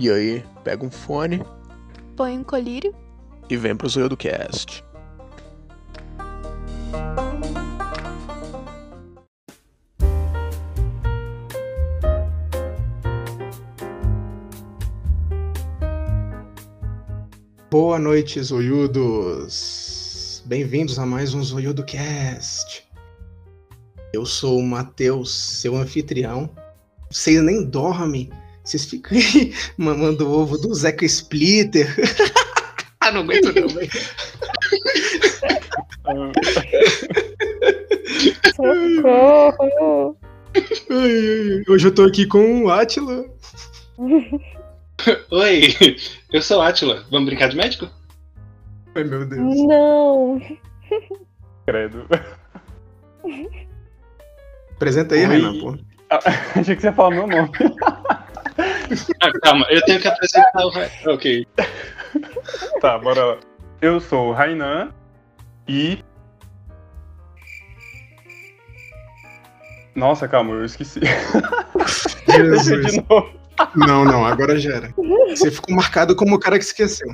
E aí, pega um fone Põe um colírio. e vem pro Zoio do Cast. Boa noite, zoiudos! Bem-vindos a mais um Zoiudo Cast. Eu sou o Matheus, seu anfitrião. Vocês nem dormem, vocês ficam aí mamando o ovo do Zeca Splitter. ah, não aguento não, velho. Socorro! Hoje eu tô aqui com o Atila. Oi, eu sou o Atila. Vamos brincar de médico? Ai, meu Deus. Não! Credo. Apresenta aí, Oi. Renan, pô. Achei que você ia falar meu nome. Ah, calma, eu tenho que apresentar o. Ra- Ok. Tá, bora lá. Eu sou o Rainan e. Nossa, calma, eu esqueci. Deixa Jesus. de novo. Não, não, agora já era. Você ficou marcado como o cara que esqueceu.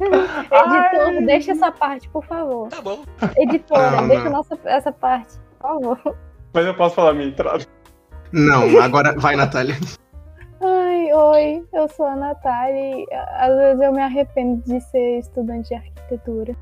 Editor, deixa essa parte, por favor. Tá bom. Editora, Ah, deixa não. nossa, essa parte, por favor. Mas eu posso falar minha entrada. Não, agora vai, Natália. Ai, oi, eu sou a Natália e às vezes eu me arrependo de ser estudante de arquitetura.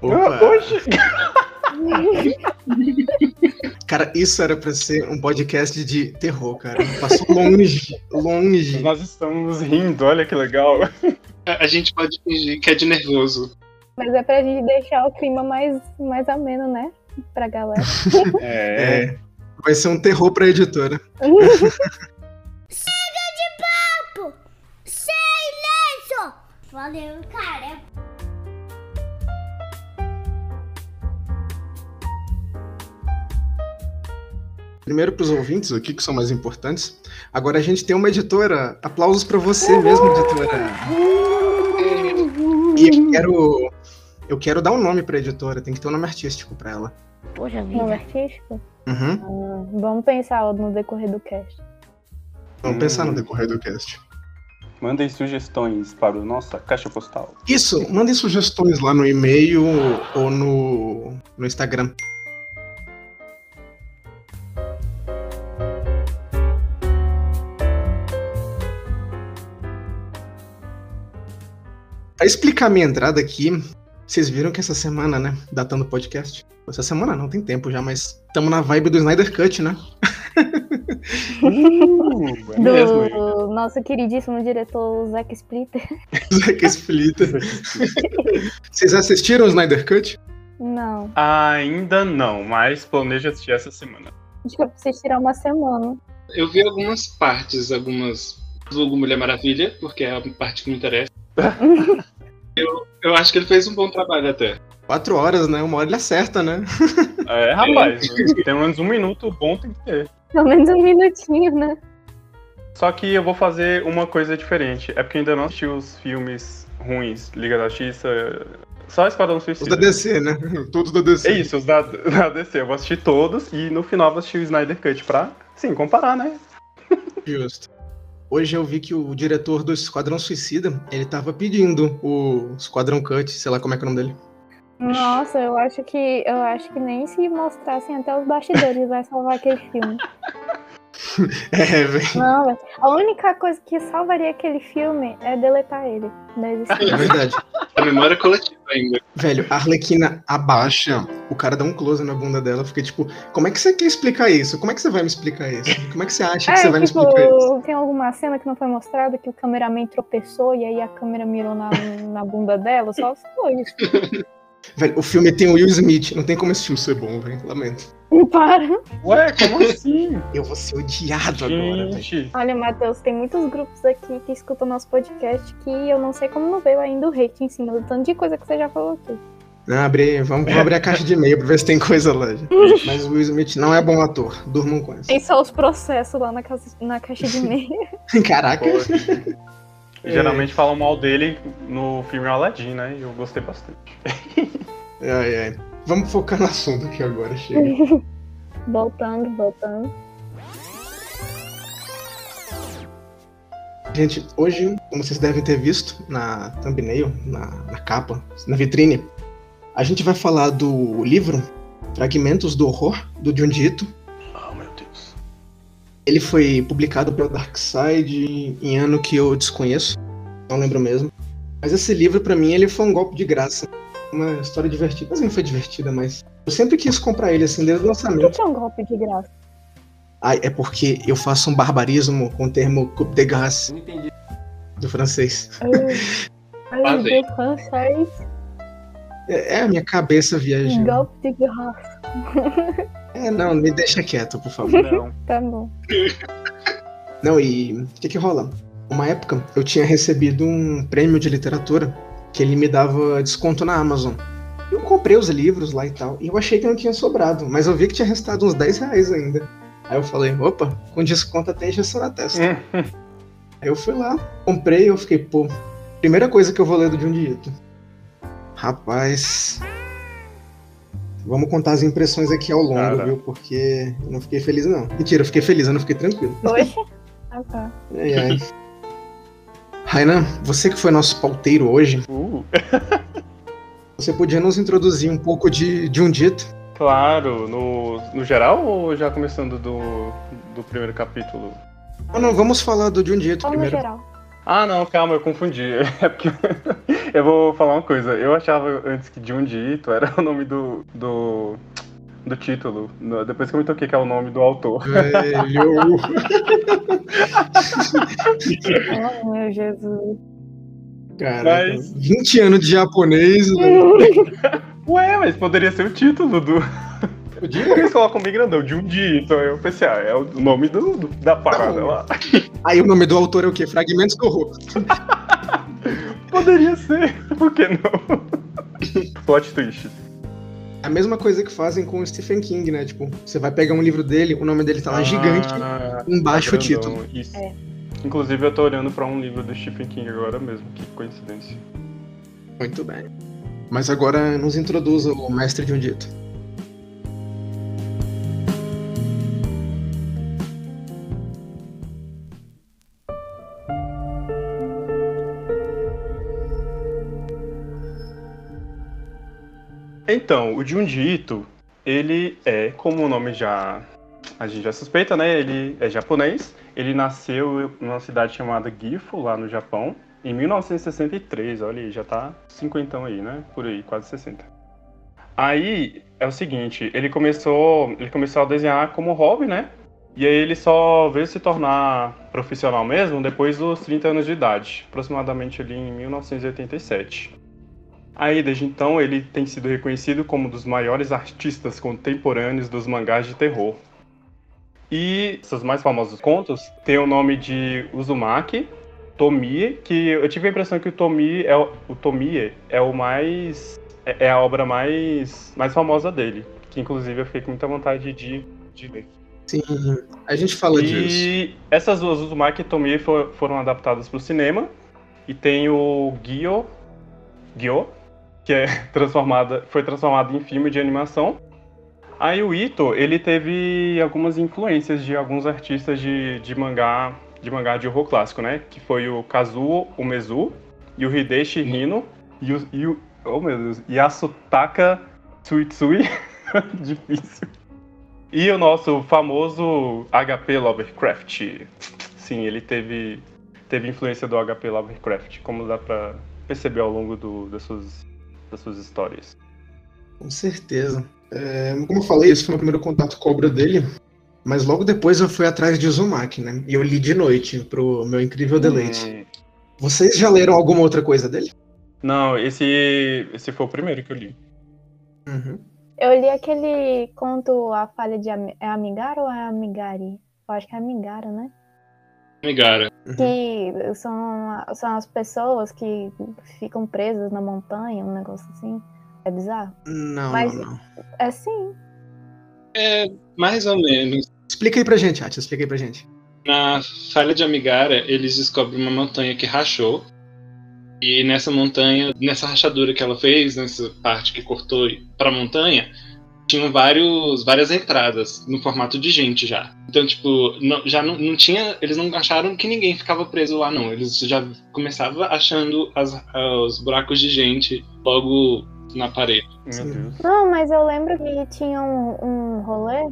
Opa. Oxi! Cara, isso era pra ser um podcast de terror, cara. Passou longe, longe. Nós estamos rindo, olha que legal. A, a gente pode fingir que é de nervoso. Mas é pra gente deixar o clima mais, mais ameno, né? Pra galera. É. É, vai ser um terror pra editora. Valeu, cara. Primeiro pros ouvintes aqui, que são mais importantes. Agora a gente tem uma editora. Aplausos pra você mesmo, editora. E eu quero. Eu quero dar um nome pra editora, tem que ter um nome artístico pra ela. Poxa Nome artístico? Uhum. Ah, vamos pensar no decorrer do cast. Vamos Hum. pensar no decorrer do cast. Mandem sugestões para a nossa caixa postal. Isso, mandem sugestões lá no e-mail ou no, no Instagram. Pra explicar minha entrada aqui, vocês viram que essa semana, né, datando o podcast, essa semana não, tem tempo já, mas estamos na vibe do Snyder Cut, né? Uh, é mesmo. Do nosso queridíssimo diretor Zack Splitter. Zack Splitter. Vocês assistiram o Snyder Cut? Não, Ainda não, mas planejo assistir essa semana. acho que eu preciso tirar uma semana. Eu vi algumas partes, algumas. Vulgo Mulher Maravilha, porque é a parte que me interessa. eu, eu acho que ele fez um bom trabalho até. Quatro horas, né? Uma hora ele acerta, né? É, rapaz, pelo menos um minuto bom tem que ter. Pelo menos um minutinho, né? Só que eu vou fazer uma coisa diferente. É porque eu ainda não assisti os filmes ruins, Liga da Justiça, só Esquadrão Os Suicida. da DC, né? Todos da DC. É isso, os da, da DC. Eu vou assistir todos e no final vou assistir o Snyder Cut pra, sim, comparar, né? Justo. Hoje eu vi que o diretor do Esquadrão Suicida, ele tava pedindo o Esquadrão Cut, sei lá como é que é o nome dele. Nossa, eu acho que eu acho que nem se mostrassem até os bastidores vai salvar aquele filme. É, velho. Não. A única coisa que salvaria aquele filme é deletar ele da É existência. verdade. A memória coletiva ainda. Velho, a Arlequina abaixa, o cara dá um close na bunda dela, fica tipo, como é que você quer explicar isso? Como é que você vai me explicar isso? Como é que você acha que você vai me tipo, explicar isso? tem alguma cena que não foi mostrada que o cameraman tropeçou e aí a câmera mirou na, na bunda dela, só foi isso. Velho, o filme tem o Will Smith, não tem como esse filme ser bom, velho. Lamento. Para. Ué, como assim? Eu vou ser odiado agora, velho. Olha, Matheus, tem muitos grupos aqui que escutam nosso podcast que eu não sei como não veio ainda o hate em cima do tanto de coisa que você já falou aqui. Não, abrir, vamos, vamos abrir a caixa de e-mail pra ver se tem coisa lá. já. Mas o Will Smith não é bom ator. Durmam com isso. Tem só os processos lá na, casa- na caixa de e-mail. Caraca. Pô, Geralmente falam mal dele no filme Aladdin, né? E eu gostei bastante. Ai, ai. Vamos focar no assunto aqui agora, chega. voltando, voltando. Gente, hoje, como vocês devem ter visto na thumbnail, na, na capa, na vitrine, a gente vai falar do livro Fragmentos do Horror, do Junji Ito. Ele foi publicado pela Darkside em ano que eu desconheço, não lembro mesmo. Mas esse livro, pra mim, ele foi um golpe de graça. Uma história divertida. Mas não foi divertida, mas eu sempre quis comprar ele, assim, desde o Por que lançamento. que é um golpe de graça? Ai, é porque eu faço um barbarismo com o termo coup de grâce Não entendi. do francês. Ai, Fazem. do francês, É, é a minha cabeça viajando. golpe de graça. É, não, me deixa quieto, por favor. Não. Tá bom. Não, e o que que rola? Uma época eu tinha recebido um prêmio de literatura que ele me dava desconto na Amazon. Eu comprei os livros lá e tal, e eu achei que não tinha sobrado, mas eu vi que tinha restado uns 10 reais ainda. Aí eu falei, opa, com desconto até injeção na testa. Aí eu fui lá, comprei e eu fiquei, pô, primeira coisa que eu vou ler do Junji Ito. Rapaz. Vamos contar as impressões aqui ao longo, Cara. viu? Porque eu não fiquei feliz, não. Mentira, eu fiquei feliz, eu não fiquei tranquilo. Oxe? Ah, tá. Ai, ai. Rainan, você que foi nosso pauteiro hoje, Uh, você podia nos introduzir um pouco de, de um dito? claro, no, no geral ou já começando do, do primeiro capítulo? Não, não, vamos falar do de um dito no primeiro. geral. Ah, não, calma, eu confundi. É porque eu vou falar uma coisa. Eu achava antes que Junji Ito era o nome do, do, do título. No- Depois que eu me toquei que é o nome do autor. Velho. Oh, meu Jesus. Caraca, Mas- 20 anos de japonês, velho. Ué, mas poderia ser o título do. Podia? que eles colocam bem grandão? Junji Ito. Eu pensei, ah, é o nome do, do- da parada Não. lá. Aí o nome do autor é o quê? Fragmentos do horror. Poderia ser, por que não? Plot twist. A mesma coisa que fazem com o Stephen King, né? Tipo, você vai pegar um livro dele, o nome dele tá lá gigante, Ah, embaixo o título. Isso. É. Inclusive eu tô olhando pra um livro do Stephen King agora mesmo, que coincidência. Muito bem. Mas agora nos introduza o mestre de um dito. Então, o Junji ele é, como o nome já a gente já suspeita, né? Ele é japonês. Ele nasceu numa cidade chamada Gifu, lá no Japão, em 1963. Olha aí, já tá cinquentão aí, né? Por aí, quase 60. Aí é o seguinte, ele começou, ele começou a desenhar como hobby, né? E aí ele só veio se tornar profissional mesmo depois dos 30 anos de idade, aproximadamente ali em 1987. Aí, desde então, ele tem sido reconhecido como um dos maiores artistas contemporâneos dos mangás de terror. E seus mais famosos contos têm o nome de Uzumaki, Tomie, que eu tive a impressão que o Tomie é o, o Tomie é o mais é é a obra mais mais famosa dele, que inclusive eu fiquei com muita vontade de, de ler. Sim, a gente fala disso. E essas duas, Uzumaki e Tomie, for- foram adaptadas para o cinema. E tem o Gyo, Gyo que é transformada, foi transformado em filme de animação. Aí o Ito, ele teve algumas influências de alguns artistas de, de mangá de mangá de horror clássico, né? Que foi o Kazuo Umezu e o Hideshi Hino e o, e o oh meu Deus, Yasutaka Tsuitsui. Difícil. E o nosso famoso HP Lovecraft. Sim, ele teve, teve influência do HP Lovecraft, como dá pra perceber ao longo do, das, suas, das suas histórias. Com certeza. É, como eu falei, esse foi o meu primeiro contato com a obra dele. Mas logo depois eu fui atrás de Uzumaki, né? E eu li de noite, pro meu incrível deleite. Hum, Vocês já leram alguma outra coisa dele? não, esse, esse foi o primeiro que eu li. Uhum. Eu li aquele conto A Falha de Ami- é Amigara ou é Amigari? Eu acho que é Amigara, né? Migara. Que são, são as pessoas que ficam presas na montanha, um negócio assim. É bizarro? Não, Mas- não, não. É sim. É mais ou menos. Explica aí pra gente, Atia, explica aí pra gente. Na falha de Amigara, eles descobrem uma montanha que rachou. E nessa montanha, nessa rachadura que ela fez, nessa parte que cortou para a montanha, tinham vários, várias entradas no formato de gente já. Então, tipo, não- já não, não tinha. Eles não acharam que ninguém ficava preso lá, não. Eles já começavam achando as- os buracos de gente logo na parede. Meu Sim. Deus. Não, mas eu lembro que tinha um, um rolê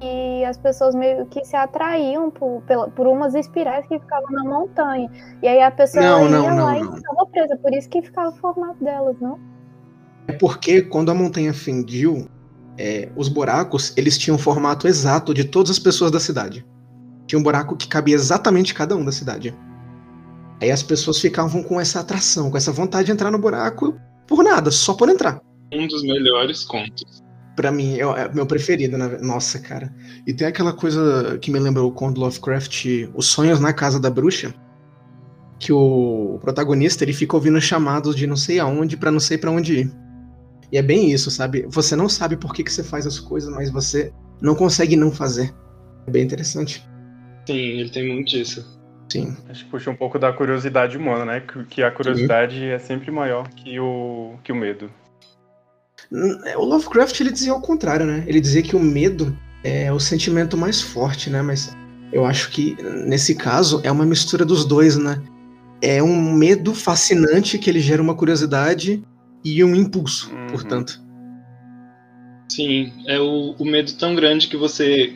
e as pessoas meio que se atraíam por, pela- por umas espirais que ficavam na montanha. E aí a pessoa Não, ia não, lá não, e ficava presa. Por isso que ficava o formato delas, não? É porque quando a montanha fendiu, é, os buracos eles tinham o formato exato de todas as pessoas da cidade. Tinha um buraco que cabia exatamente cada um da cidade. Aí as pessoas ficavam com essa atração, com essa vontade de entrar no buraco por nada, só por entrar. Um dos melhores contos. Pra mim, é o- é meu preferido, né? Nossa, cara. E tem aquela coisa que me lembra o conto Lovecraft, Os Sonhos na Casa da Bruxa, que o protagonista ele fica ouvindo chamados de não sei aonde pra não sei pra onde ir. E é bem isso, sabe? Você não sabe por que, que você faz as coisas, mas você não consegue não fazer. É bem interessante. Sim, ele tem muito disso. Sim. Acho que puxa um pouco da curiosidade humana, né? Que- a curiosidade é sempre maior que o, que o medo. Hum, é, O Lovecraft ele dizia ao contrário, né? Ele dizia que o medo é o sentimento mais forte, né? Mas eu acho que nesse caso é uma mistura dos dois, né? É um medo fascinante que ele gera uma curiosidade e um impulso, Uhum. portanto. Sim, é o, o medo tão grande que você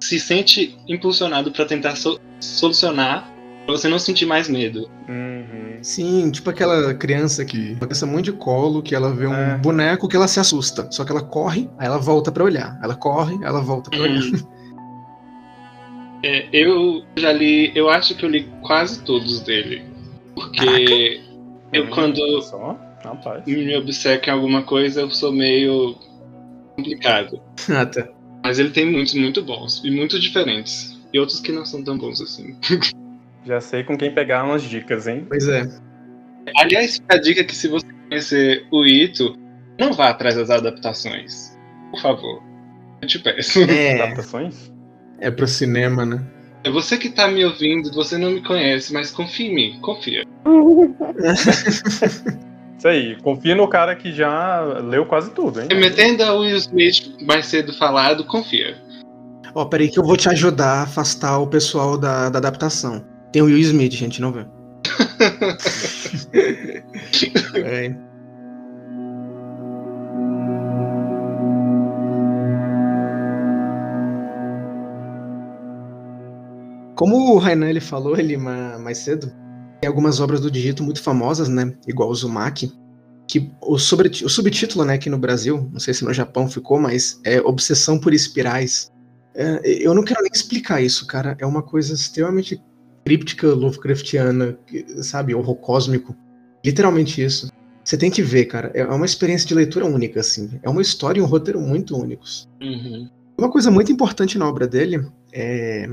se sente impulsionado pra tentar so- solucionar, pra você não sentir mais medo. Uhum. Sim, tipo aquela criança que pensa muito de colo, que ela vê um É. boneco que ela se assusta. Só que ela corre, aí ela volta pra olhar. Ela corre, ela volta pra olhar. É, eu já li, eu acho que eu li quase todos dele. Porque eu Hum, quando Só? Rapaz. me obceco em alguma coisa, eu sou meio complicado. ah, tá. Mas ele tem muitos muito bons e muito diferentes. E outros que não são tão bons assim. Já sei com quem pegar umas dicas, hein? Pois é. Aliás, a dica é que se você conhecer o Ito, não vá atrás das adaptações. Por favor. Eu te peço. É, Adaptações? é pro cinema, né? É você que tá me ouvindo, você não me conhece, mas confia em mim, confia. Isso aí, confia no cara que já leu quase tudo, hein? Remetendo a Will Smith mais cedo falado, confia. Ó, peraí que eu vou te ajudar a afastar o pessoal da, da adaptação. Tem o Will Smith, gente, não vê. É. Como o Rainan ele falou ele ma- mais cedo, tem algumas obras do Digito muito famosas, né? Igual o Zumaki, que o, sobre, o subtítulo, né, aqui no Brasil, não sei se no Japão ficou, mas é Obsessão por Espirais. É, eu não quero nem explicar isso, cara. É uma coisa extremamente críptica, Lovecraftiana, sabe? Horror cósmico. Literalmente isso. Você tem que ver, cara. É uma experiência de leitura única, assim. É uma história e um roteiro muito únicos. Uhum. Uma coisa muito importante na obra dele é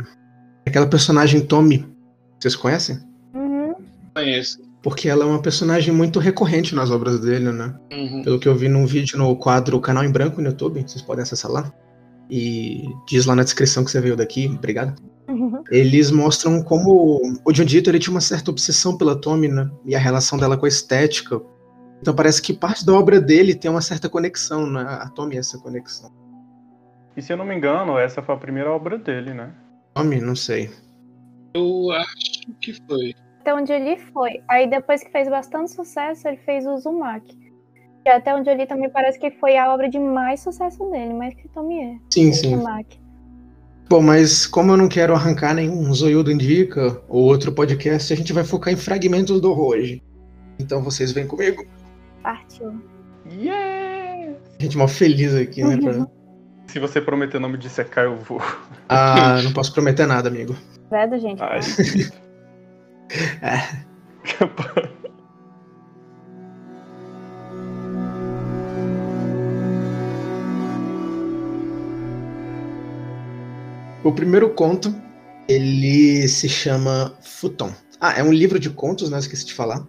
aquela personagem Tommy. Vocês conhecem? Conheço. Porque ela é uma personagem muito recorrente nas obras dele, né? Uhum. Pelo que eu vi num vídeo no quadro Canal em Branco no YouTube, vocês podem acessar lá. E diz lá na descrição que você veio daqui, obrigado. Uhum. Eles mostram como o Jundito ele tinha uma certa obsessão pela Tommy, né? E a relação dela com a estética. Então parece que parte da obra dele tem uma certa conexão, né? A Tommy é essa conexão. E se eu não me engano, essa foi a primeira obra dele, né? Tommy, não sei. Eu acho que foi. Até onde ele foi. Aí depois que fez bastante sucesso, ele fez o Uzumaki. E até onde eu li também parece que foi a obra de mais sucesso dele, mais que Tomie. Sim, sim. Uzumaki. Bom, mas como eu não quero arrancar nenhum Zoiudo Indica ou outro podcast, a gente vai focar em fragmentos do horror hoje. Então vocês vêm comigo. Partiu. Yeah! A gente é mó feliz aqui, né? pra- Se você prometer não me dissecar, eu vou. Ah, não posso prometer nada, amigo. Credo, gente. Ai. É. O primeiro conto, ele se chama Futon. Ah, é um livro de contos, né? Esqueci de falar.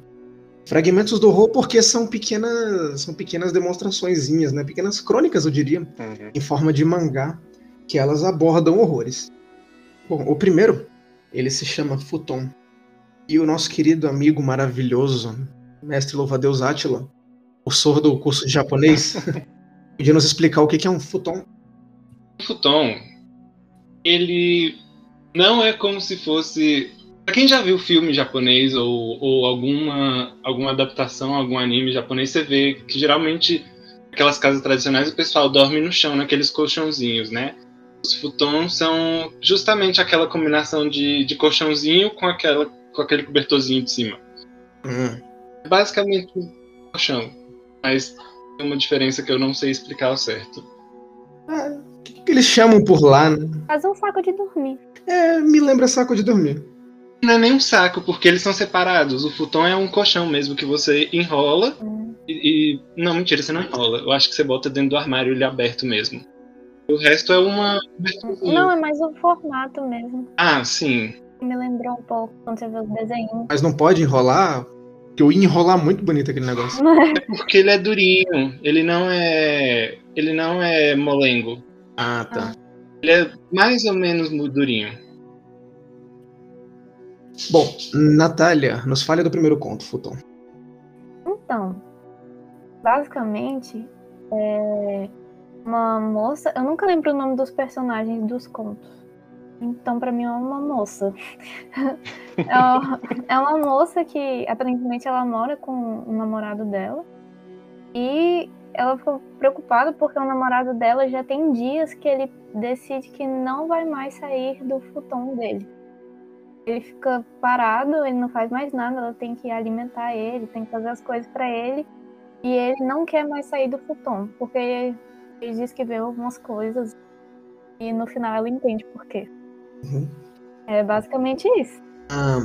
Fragmentos do horror porque são pequenas, são pequenas demonstraçõezinhas, né? Pequenas crônicas, eu diria, Uhum. em forma de mangá, que elas abordam horrores. Bom, o primeiro, ele se chama Futon. E o nosso querido amigo maravilhoso, mestre louva-a-Deus Átila, o sordo do curso de japonês, Podia nos explicar o que que é um futon? O futon, ele não é como se fosse. Pra quem já viu filme japonês ou, ou alguma, alguma adaptação, algum anime japonês, você vê que geralmente aquelas casas tradicionais o pessoal dorme no chão, naqueles colchãozinhos, né? Os futons são justamente aquela combinação de, de colchãozinho com, aquela, com aquele cobertorzinho de cima. Hum. É basicamente um colchão, mas tem uma diferença que eu não sei explicar ao certo. O que, que eles chamam por lá, né? Faz um saco de dormir. É, me lembra saco de dormir. Não é nem um saco, porque eles são separados. O futon é um colchão mesmo que você enrola Hum. e, e- Não, mentira, você não enrola. Eu acho que você bota dentro do armário ele aberto mesmo. O resto é uma. Não, é mais o formato mesmo. Ah, sim. Me lembrou um pouco quando você vê os desenhos. Mas não pode enrolar? Porque eu ia enrolar muito bonito aquele negócio. É porque ele é durinho. Ele não é. Ele não é molengo. Ah, tá. Ele é mais ou menos durinho. Bom, Natália, nos fale do primeiro conto, Futon. Então, basicamente, é uma moça. Eu nunca lembro o nome dos personagens dos contos. Então, pra mim, é uma moça. é, uma, é uma moça que, aparentemente, ela mora com o namorado dela. E ela ficou preocupada porque o namorado dela já tem dias que ele decide que não vai mais sair do futon dele. Ele fica parado, ele não faz mais nada, ela tem que alimentar ele, tem que fazer as coisas pra ele. E ele não quer mais sair do futon, porque ele diz que vê algumas coisas e no final ela entende por quê. Uhum. É basicamente isso. Ah,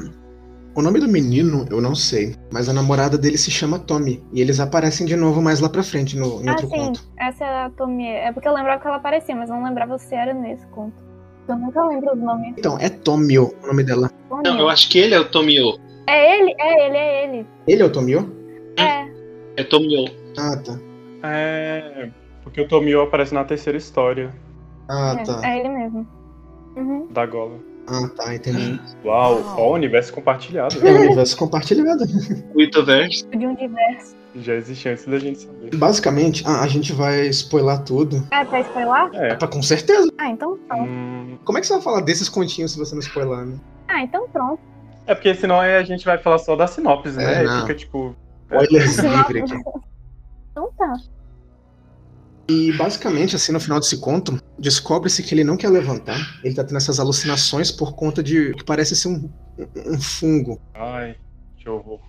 o nome do menino eu não sei, mas a namorada dele se chama Tommy. E eles aparecem de novo mais lá pra frente no, em Ah, outro sim, conto. essa é a Tomie. É porque eu lembrava que ela aparecia, mas eu não lembrava se era nesse conto. Eu nunca lembro os nomes. Então, é Tomio o nome dela. Não, eu acho que ele é o Tomio. É ele, é ele, é ele. Ele é o Tomio? É. É Tomio. Ah, tá. É. Porque o Tomio aparece na terceira história Ah, é, tá. é ele mesmo. Uhum. da Gola. Ah, tá, entendi. Uau, ó, o universo compartilhado. É um universo compartilhado. O Itoverse. De um diverso. Já existe antes da gente saber. Basicamente, ah, a gente vai spoiler tudo. É, pra spoiler? É. Ah, com certeza. Ah, então pronto. Hum, Como é que você vai falar desses continhos se você não spoiler, né? Ah, então pronto. é porque senão a gente vai falar só da sinopse, né? É, Aí não. Fica tipo. Spoilers livre aqui. Então tá. E basicamente, assim, no final desse conto, descobre-se que ele não quer levantar. Ele tá tendo essas alucinações por conta de que parece ser um, um fungo. Ai, que horror.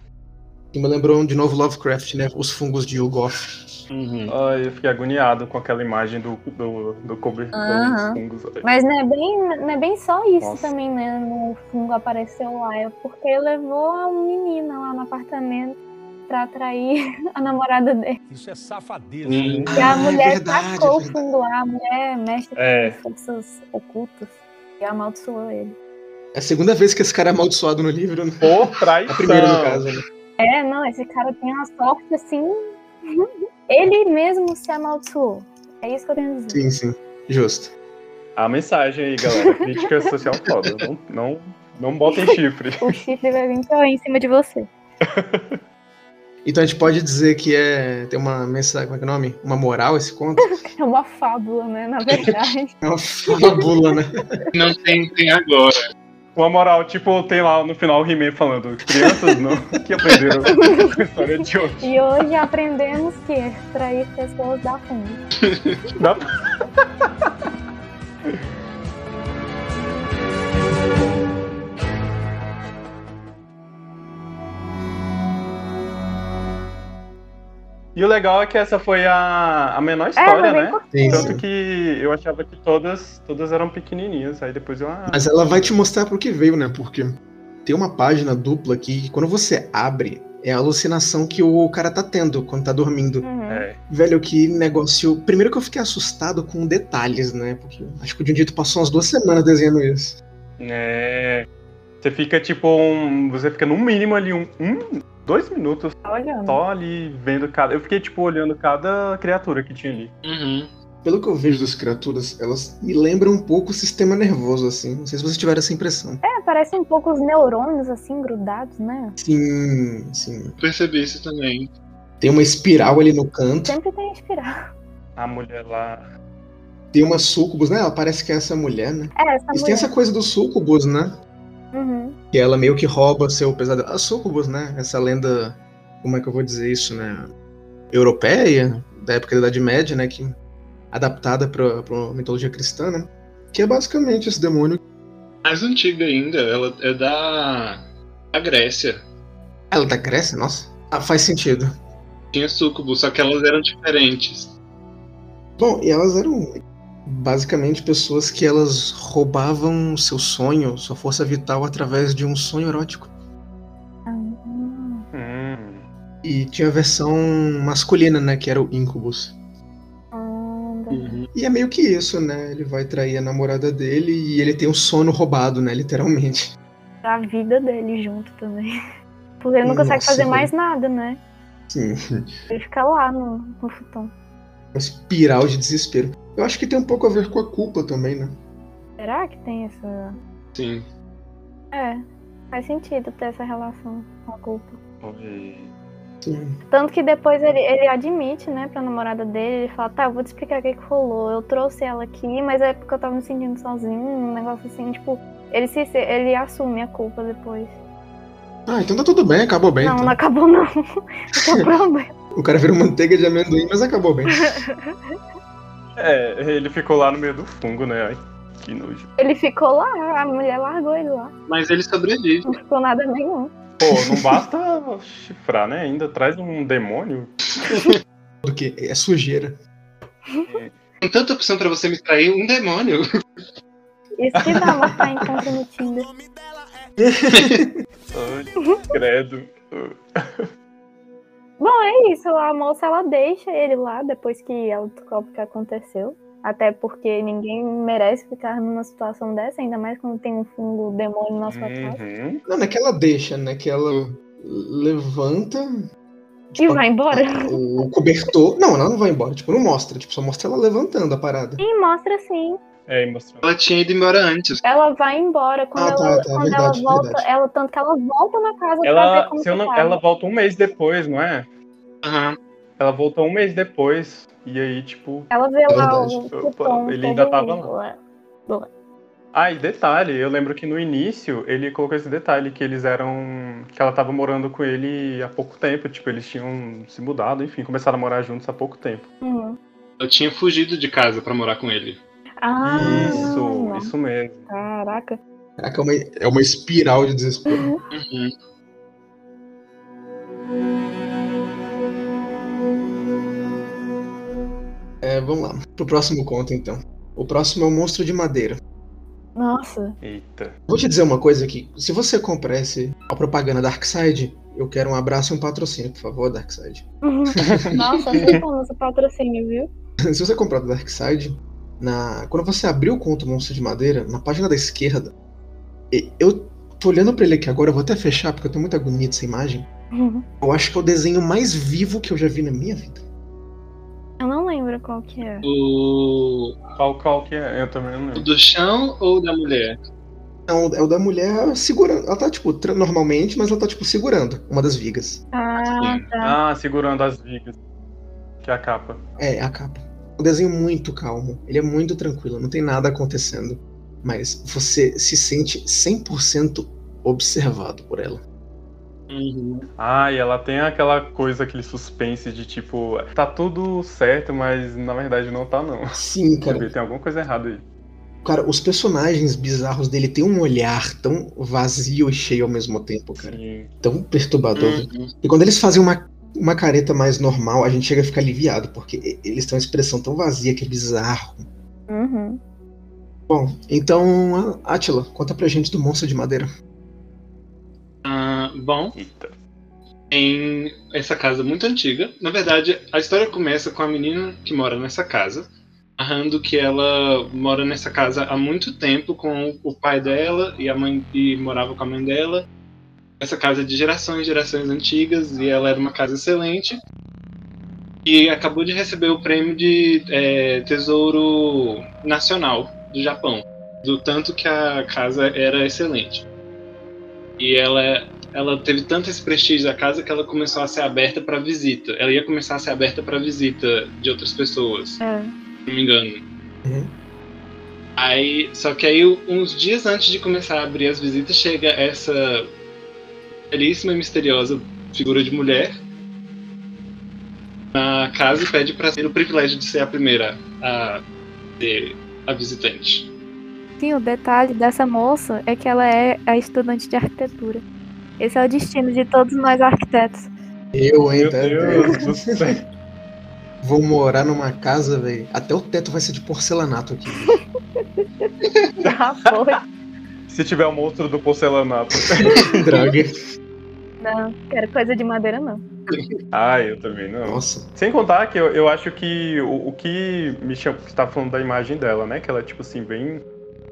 Que me lembrou de novo Lovecraft, né? Os fungos de Ugoth. Uhum. Ai, eu fiquei agoniado com aquela imagem do, do, do cobertor Aham. dos fungos. Ai. Mas não é bem, não é bem só isso Nossa. também, né? No fungo apareceu lá. É porque levou a menina lá no apartamento pra atrair a namorada dele. Isso é safadeza. Hum. E a Ah, é mulher verdade, tacou é o fungo lá. A mulher mexe com É. as forças ocultas. E amaldiçoou ele. É a segunda vez que esse cara é amaldiçoado no livro, né? Por traição. A primeira, no caso, né? É, não, esse cara tem uma sorte assim. Ele mesmo se amaldiçoou. É isso que eu tenho a dizer. Sim, sim. Justo. A mensagem aí, galera. Crítica social foda. Não, não, não botem chifre. O chifre vai vir pra- em cima de você. Então a gente pode dizer que é. Tem uma mensagem. Como é que é o nome? Uma moral esse conto? É uma fábula, né? Na verdade. É uma fábula, né? Não tem, tem agora. Uma moral, tipo, tem lá no final o He-Man falando, crianças não, que aprenderam a história de hoje. E hoje aprendemos que trair pessoas dá fundo. Dá- E o legal é que essa foi a, a menor história, foi bem né? Sim, Tanto sim. que eu achava que todas, todas eram pequenininhas. Aí depois eu. Ah, Mas ela vai te mostrar pro que veio, né? Porque tem uma página dupla aqui que quando você abre, é a alucinação que o cara tá tendo quando tá dormindo. Uhum. é. Velho, que negócio. Primeiro que eu fiquei assustado com detalhes, né? Porque acho que o Jundito passou umas duas semanas desenhando isso. É. Você fica tipo um. Você fica no mínimo ali um. um dois minutos Tá olhando. só ali vendo cada. Eu fiquei tipo olhando cada criatura que tinha ali. Uhum. Pelo que eu vejo das criaturas, elas me lembram um pouco o sistema nervoso, assim. Não sei se vocês tiveram essa impressão. É, parece um pouco os neurônios assim, grudados, né? Sim, sim. Percebi isso também. Tem uma espiral ali no canto. Sempre tem espiral. A mulher lá. Tem uma sucubus, né? Ela parece que é essa mulher, né? É, essa Mas mulher. tem essa coisa do sucubus, né? Uhum. Que ela meio que rouba seu pesadelo. A sucubus, né? Essa lenda, como é que eu vou dizer isso, né? Europeia, da época da Idade Média, né? Que adaptada pra, pra mitologia cristã, né? Que é basicamente esse demônio. Mais antiga ainda, ela é da, da Grécia. Ela é da Grécia? Nossa. Ah, faz sentido. Tinha sucubo, só que elas eram diferentes. Bom, e elas eram basicamente pessoas que elas roubavam seu sonho, sua força vital através de um sonho erótico. Ah, Hum. E tinha a versão masculina, né, que era o incubus. onda. E é meio que isso, né? Ele vai trair a namorada dele e ele tem um sono roubado, né, literalmente. A vida dele junto também. Porque ele não consegue Nossa, fazer velho. mais nada, né? Sim, Ele fica lá no, no futão. uma espiral de desespero. Eu acho que tem um pouco a ver com a culpa também, né? Será que tem essa. Sim. É, faz sentido ter essa relação com a culpa. Oi. Sim. Tanto que depois ele, ele admite, né, pra namorada dele, ele fala, tá, eu vou te explicar o que, que rolou. Eu trouxe ela aqui, mas é porque eu tava me sentindo sozinho, um negócio assim, tipo, ele se ele assume a culpa depois. Ah, então tá tudo bem, acabou bem. não, então. não acabou não. Não. O cara virou manteiga de amendoim, mas acabou bem. É, ele ficou lá no meio do fungo, né? Ai, que nojo. Ele ficou lá, a mulher largou ele lá. Mas ele sobrevive. Não ficou nada nenhum. Pô, não basta chifrar, né? Ainda traz um demônio. Do que é sujeira. Com tanta opção pra você me trair, um demônio. Isso que dá marcar encontro no Tinder. Ai, credo. Bom, é isso. A moça ela deixa ele lá depois que ela descobre o que aconteceu. Até porque ninguém merece ficar numa situação dessa, ainda mais quando tem um fungo demônio na sua casa. Uhum. Não, não é que ela deixa, né? Que ela levanta E vai embora. o cobertor. Não, ela não vai embora. Tipo, não mostra. Tipo, só mostra ela levantando a parada. E mostra assim. É, e mostrando. Ela tinha ido embora antes. Ela vai embora quando Ah, tá, ela, tá, quando verdade, ela volta. verdade. Ela, tanto que ela volta na casa pra ver Ela, como se não, tá. ela volta um mês depois, não é? Aham. Ela voltou um mês depois. E aí, tipo. Ela vê lá o Opa, cupom. ele ainda tava lá. Ah, e detalhe, eu lembro que no início ele colocou esse detalhe que eles eram. que ela tava morando com ele há pouco tempo. Tipo, eles tinham se mudado, enfim, começaram a morar juntos há pouco tempo. Uhum. Eu tinha fugido de casa pra morar com ele. Ah, isso, isso mesmo. Caraca. Caraca, é uma, é uma espiral de desespero. Uhum. É, vamos lá. Pro próximo conto, então. O próximo é o Monstro de Madeira. Nossa. Eita. Vou te dizer uma coisa aqui. Se você comprar esse, a propaganda Darkseid, eu quero um abraço e um patrocínio, por favor, Darkseid. Nossa, assim como nosso patrocínio, viu? Se você comprar do Darkseid, na... quando você abrir o conto Monstro de Madeira, na página da esquerda, eu tô olhando pra ele aqui agora, eu vou até fechar porque eu tenho muita agonia dessa imagem. Eu acho que é o desenho mais vivo que eu já vi na minha vida. Eu não lembro qual que é. O... Qual, qual que é? Eu também não o lembro. do chão ou da mulher? Não, é o da mulher segurando. Ela tá, tipo, normalmente, mas ela tá, tipo, segurando uma das vigas. Ah, tá. Ah, segurando as vigas. Que é a capa. É, a capa. Um desenho muito calmo. Ele é muito tranquilo, não tem nada acontecendo. Mas você se sente 100% observado por ela. Uhum. Ah, e ela tem aquela coisa, aquele suspense de tipo, tá tudo certo, mas na verdade não tá não. Sim, cara. Tem alguma coisa errada aí. Cara, os personagens bizarros dele têm um olhar tão vazio e cheio ao mesmo tempo, cara. Sim. Tão perturbador. Uhum. E quando eles fazem uma, uma careta mais normal, a gente chega a ficar aliviado, porque eles têm uma expressão tão vazia que é bizarro. Uhum. Bom, então, Atila, conta pra gente do monstro de madeira. Ah, bom, Eita. em essa casa muito antiga. Na verdade, a história começa com a menina que mora nessa casa, narrando que ela mora nessa casa há muito tempo com o pai dela e a mãe e morava com a mãe dela. Essa casa é de gerações, gerações antigas e ela era uma casa excelente. E acabou de receber o prêmio de é, Tesouro Nacional do Japão, do tanto que a casa era excelente. E ela ela teve tanto esse prestígio da casa que ela começou a ser aberta para visita. Ela ia começar a ser aberta para visita de outras pessoas, É. se não me engano. Uhum. Aí, só que aí, uns dias antes de começar a abrir as visitas, chega essa belíssima e misteriosa figura de mulher na casa e pede para ter o privilégio de ser a primeira a ser a visitante. Sim, o detalhe dessa moça é que ela é a estudante de arquitetura. Esse é o destino de todos nós arquitetos. Eu, hein, Meu tá Deus do céu. Vou morar numa casa, velho. Até o teto vai ser de porcelanato aqui. Já foi. Se tiver o monstro do porcelanato. Droga. Não, quero coisa de madeira, não. Ah, eu também não. Nossa. Sem contar que eu, eu acho que o, o que me chamou. Você tá falando da imagem dela, né? Que ela é tipo assim, bem.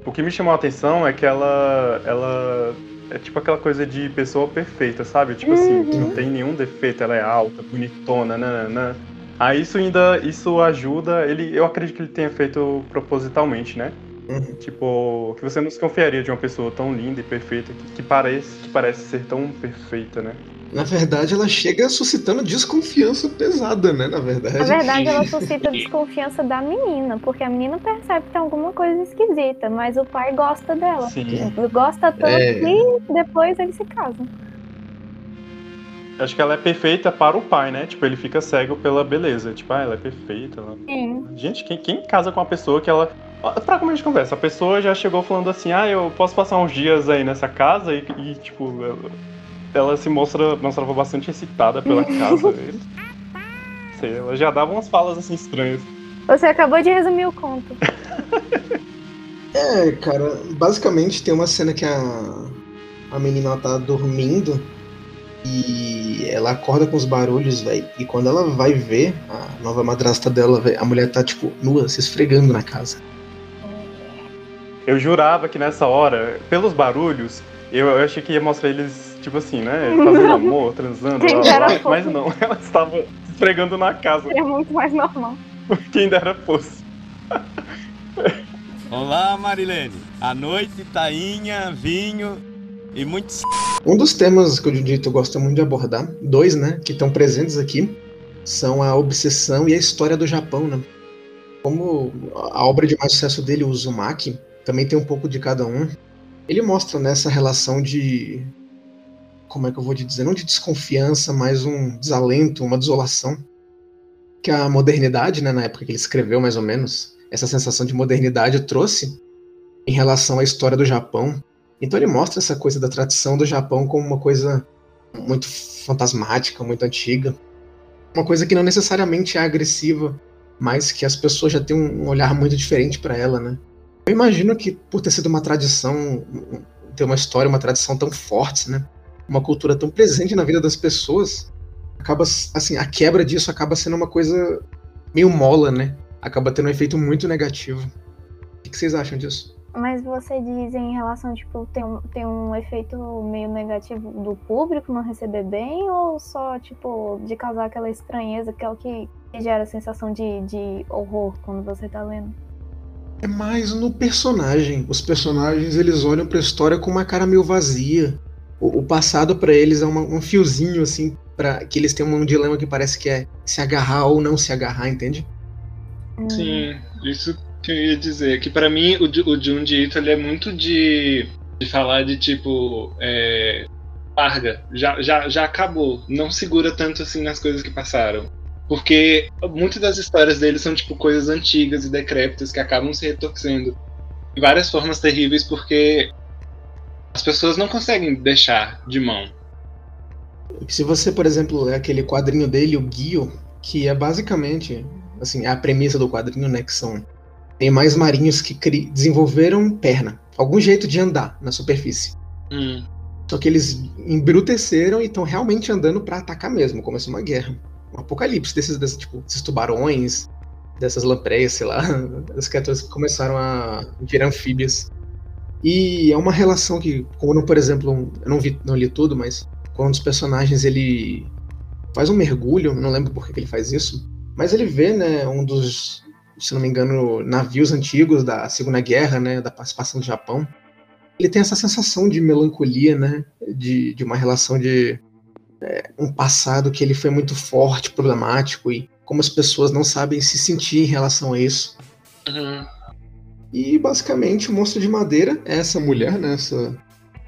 O que me chamou a atenção é que ela. Ela. É tipo aquela coisa de pessoa perfeita, sabe? Tipo assim, que não tem nenhum defeito, ela é alta, bonitona, nananã. Aí isso ainda. Isso ajuda. Ele, eu acredito que ele tenha feito propositalmente, né? Uhum. Tipo, que você não desconfiaria de uma pessoa tão linda e perfeita que, que parece, que parece ser tão perfeita, né? Na verdade, ela chega suscitando desconfiança pesada, né? Na verdade. Na verdade, ela suscita desconfiança da menina, porque a menina percebe que tem alguma coisa esquisita, mas o pai gosta dela. Sim. Gosta tanto É. que depois eles se casam. Acho que ela é perfeita para o pai, né? Tipo, ele fica cego pela beleza. Tipo, ah, ela é perfeita. Ela... Sim. Gente, quem, quem casa com uma pessoa que ela. Pra como a gente conversa, a pessoa já chegou falando assim, ah, eu posso passar uns dias aí nessa casa e, e, tipo, ela, ela se mostra, mostrava bastante excitada pela casa. Sei, ela já dava umas falas assim estranhas. Você acabou de resumir o conto. É, cara, basicamente tem uma cena que a, a menina tá dormindo e ela acorda com os barulhos, velho. E quando ela vai ver a nova madrasta dela, véi, a mulher tá, tipo, nua, se esfregando na casa. Eu jurava que nessa hora, pelos barulhos, eu, eu achei que ia mostrar eles, tipo assim, né? Fazendo amor, transando, Quem blá, blá, dera blá, mas não, ela estava se esfregando na casa, É muito mais normal. quem dera fosse. Olá, Marilene. À noite, tainha, vinho e muito Um dos temas que o Judito gosta muito de abordar, dois, né, que estão presentes aqui, são a obsessão e a história do Japão, né? Como a obra de mais sucesso dele, o Uzumaki, também tem um pouco de cada um. Ele mostra nessa relação de como é que eu vou te dizer, não de desconfiança, mas um desalento, uma desolação que a modernidade, né, na época que ele escreveu mais ou menos, essa sensação de modernidade trouxe em relação à história do Japão. Então ele mostra essa coisa da tradição do Japão como uma coisa muito fantasmática, muito antiga. Uma coisa que não necessariamente é agressiva, mas que as pessoas já têm um olhar muito diferente para ela, né? Eu imagino que por ter sido uma tradição, ter uma história, uma tradição tão forte, né? Uma cultura tão presente na vida das pessoas, acaba assim, a quebra disso acaba sendo uma coisa meio mola, né? Acaba tendo um efeito muito negativo. O que vocês acham disso? Mas você diz em relação, tipo, tem um, tem um efeito meio negativo do público não receber bem, ou só, tipo, de causar aquela estranheza que é o que gera a sensação de, de horror quando você tá lendo? É mais no personagem. Os personagens eles olham pra história com uma cara meio vazia. O, o passado pra eles é uma- um fiozinho assim para que eles têm um dilema que parece que é se agarrar ou não se agarrar, entende? Hum, Sim, isso que eu ia dizer. Que pra mim o, o Junji Ito ele é muito de, de falar de tipo. É, larga, já, já, já acabou. Não segura tanto assim nas coisas que passaram. Porque muitas das histórias dele são tipo coisas antigas e decrépitas que acabam se retorcendo de várias formas terríveis porque as pessoas não conseguem deixar de mão. Se você, por exemplo, é aquele quadrinho dele, o Guio, que é basicamente, assim, é a premissa do quadrinho, né, que são animais marinhos que desenvolveram perna, algum jeito de andar na superfície. Hum, Só que eles embruteceram e estão realmente andando pra atacar mesmo, começa uma guerra. Um apocalipse desses, desses, tipo, desses tubarões, dessas lampreias, sei lá, das criaturas que começaram a virar anfíbias. E é uma relação que, quando, por exemplo, um- eu não, vi, não li tudo, mas quando os personagens ele faz um mergulho, não lembro por que que ele faz isso, mas ele vê, né, um dos, se não me engano, navios antigos da Segunda Guerra, né, da participação do Japão. ele tem essa sensação de melancolia, né? De, de uma relação de é, um passado que ele foi muito forte, problemático e como as pessoas não sabem se sentir em relação a isso. Uhum. E basicamente o monstro de madeira é essa mulher, né? Essa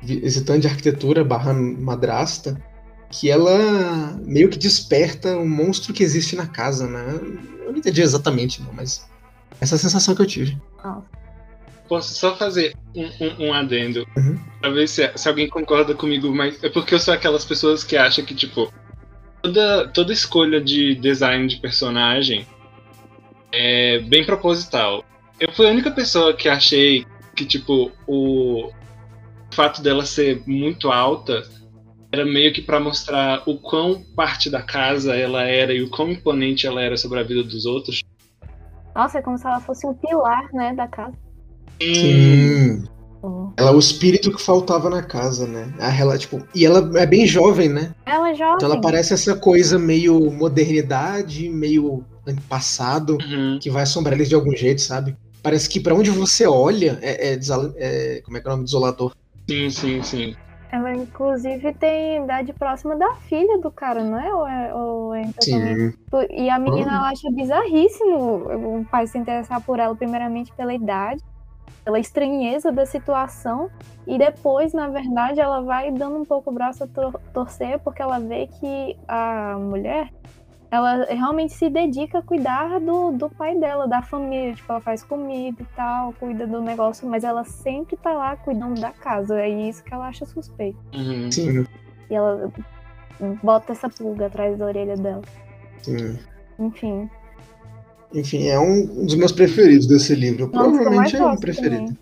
visitante de arquitetura barra madrasta, que ela meio que desperta um monstro que existe na casa, né? Eu não entendi exatamente, não, mas essa é a sensação que eu tive. Posso só fazer um, um, um adendo Uhum. pra ver se, se alguém concorda comigo, mas é porque eu sou aquelas pessoas que acham que, tipo, toda, toda escolha de design de personagem é bem proposital. Eu fui a única pessoa que achei que, tipo, o fato dela ser muito alta era meio que pra mostrar o quão parte da casa ela era e o quão imponente ela era sobre a vida dos outros. Nossa, é como se ela fosse um pilar, né, da casa. Sim. Oh. Ela é o espírito que faltava na casa, né? A rela, tipo, e ela é bem jovem, né? Ela é jovem. Então ela parece essa coisa meio modernidade, meio passado, Uhum. que vai assombrar eles de algum jeito, sabe? Parece que pra onde você olha é, é desal- é- como é que é o nome? Desolador. Sim, sim, sim. Ela, inclusive, tem idade próxima da filha do cara, não é? Ou é, ou é? Sim. E a menina Hum. ela acha bizarríssimo o pai se interessar por ela, primeiramente pela idade, pela estranheza da situação, e depois, na verdade, ela vai dando um pouco o braço a tor- torcer, porque ela vê que a mulher ela realmente se dedica a cuidar do, do pai dela, da família, tipo, ela faz comida e tal, cuida do negócio, mas ela sempre tá lá cuidando da casa, é isso que ela acha suspeito. Uhum. Sim, E ela bota essa pulga atrás da orelha dela. sim. Enfim. Enfim, é um dos meus preferidos desse livro. Nossa, eu Provavelmente é o gosto preferido. também.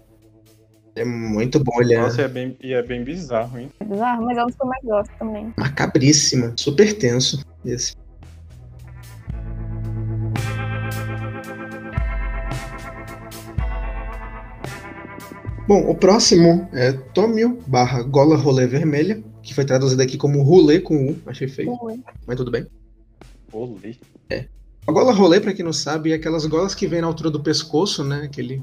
É muito bom, ele é Nossa, e é bem, e é bem bizarro, hein? É bizarro, mas é um dos que eu mais gosto também. macabríssima, super tenso. Esse. Bom, o próximo é Tomio barra Gola Rolê Vermelha, que foi traduzido aqui como Rolê com U, achei feio, mas tudo bem. Olê. A gola rolê, pra quem não sabe, é aquelas golas que vêm na altura do pescoço, né? Aquele.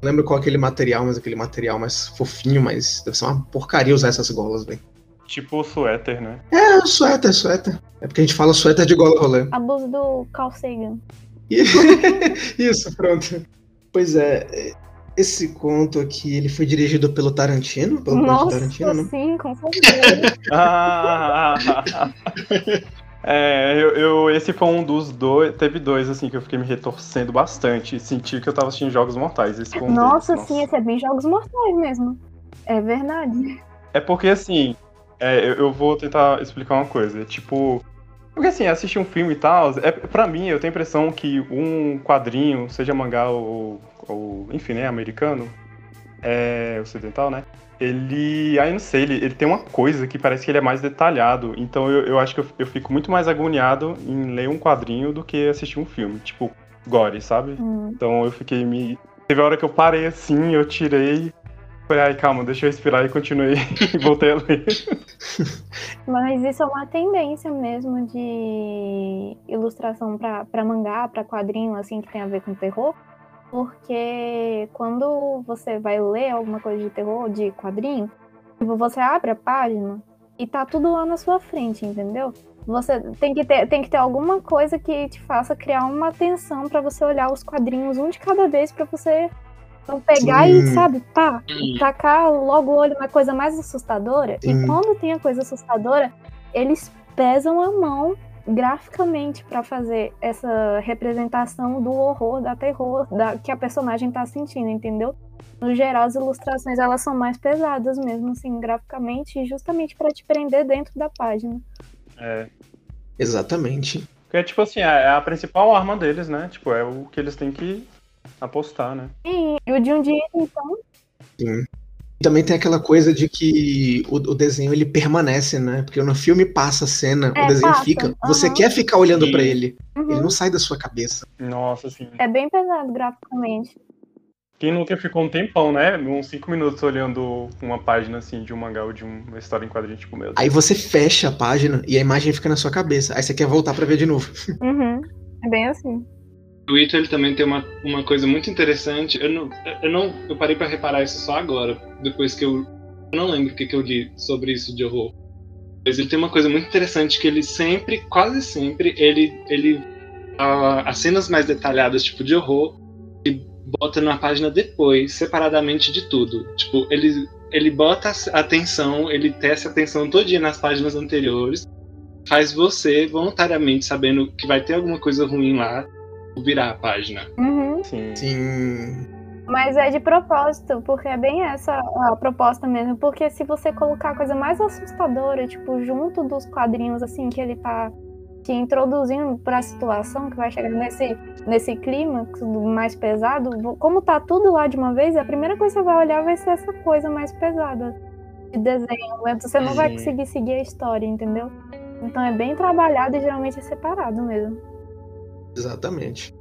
Não lembro qual é aquele material, mas aquele material mais fofinho, mas deve ser uma porcaria usar essas golas, velho. Tipo o suéter, né? É, suéter, suéter. É porque a gente fala suéter de gola rolê. Abuso do Carl Sagan. Isso, pronto. Pois é, esse conto aqui, ele foi dirigido pelo Tarantino, pelo Nossa, Tarantino, né? sim, com certeza. Ah, é, eu, eu- esse foi um dos dois. Teve dois, assim, que eu fiquei me retorcendo bastante. Senti que eu tava assistindo Jogos Mortais. Esse foi um Nossa, deles, sim, esse é bem Jogos Mortais mesmo. É verdade. É porque assim, é, eu, eu vou tentar explicar uma coisa. Tipo, porque assim, assistir um filme e tal, é, pra mim, eu tenho a impressão que um quadrinho, seja mangá ou, ou enfim, né, americano, é, ocidental, né? Ele, aí não sei, ele, ele tem uma coisa que parece que ele é mais detalhado. Então eu, eu acho que eu, eu fico muito mais agoniado em ler um quadrinho do que assistir um filme. Tipo, gore, sabe? Hum. Então eu fiquei me. Teve a hora que eu parei assim, eu tirei. Falei, ai, calma, deixa eu respirar e continuei. e voltei a ler. Mas isso é uma tendência mesmo de ilustração pra mangá, pra quadrinho, assim, que tem a ver com terror. Porque quando você vai ler alguma coisa de terror, de quadrinho, tipo, você abre a página e tá tudo lá na sua frente, entendeu? Você tem que ter, tem que ter alguma coisa que te faça criar uma atenção pra você olhar os quadrinhos um de cada vez pra você não pegar e, Sim. sabe, pá, Hum. tacar logo o olho na coisa mais assustadora. Sim. E quando tem a coisa assustadora, eles pesam a mão graficamente pra fazer essa representação do horror, da terror da, que a personagem tá sentindo, entendeu? No geral, as ilustrações elas são mais pesadas mesmo, assim, graficamente, justamente pra te prender dentro da página. É. Exatamente. Porque, tipo assim, é a principal arma deles, né? Tipo, é o que eles têm que apostar, né? E, e o de um dia, então, Sim. Também tem aquela coisa de que o, o desenho ele permanece, né? Porque no filme passa a cena, É, o desenho passa. fica. Você Aham. quer ficar olhando Sim. pra ele. uhum, Ele não sai da sua cabeça. Nossa, assim. é bem pesado graficamente. Quem nunca ficou um tempão, né? Uns cinco minutos olhando uma página assim de um mangá ou de uma história em quadrinho, tipo, meu. Aí você fecha a página e a imagem fica na sua cabeça. Aí você quer voltar pra ver de novo. Uhum, é bem assim. Ito ele também tem uma, uma coisa muito interessante. Eu não, eu não, eu parei para reparar isso só agora, depois que eu, eu não lembro o que, que eu li sobre isso de horror. Mas ele tem uma coisa muito interessante que ele sempre, quase sempre, ele, ele ah, as cenas mais detalhadas, tipo de horror, ele bota numa página depois, separadamente de tudo. Tipo, ele, ele bota a atenção, ele testa a atenção todo dia nas páginas anteriores, faz você voluntariamente sabendo que vai ter alguma coisa ruim lá, virar a página. Uhum. Sim. Sim. Mas é de propósito, porque é bem essa a proposta mesmo. Porque se você colocar a coisa mais assustadora, tipo, junto dos quadrinhos, assim, que ele tá te introduzindo pra situação, que vai chegar nesse, nesse clima mais pesado, como tá tudo lá de uma vez, a primeira coisa que você vai olhar vai ser essa coisa mais pesada de desenho. Você não vai conseguir seguir a história, entendeu? Então é bem trabalhado e geralmente é separado mesmo. Exatamente.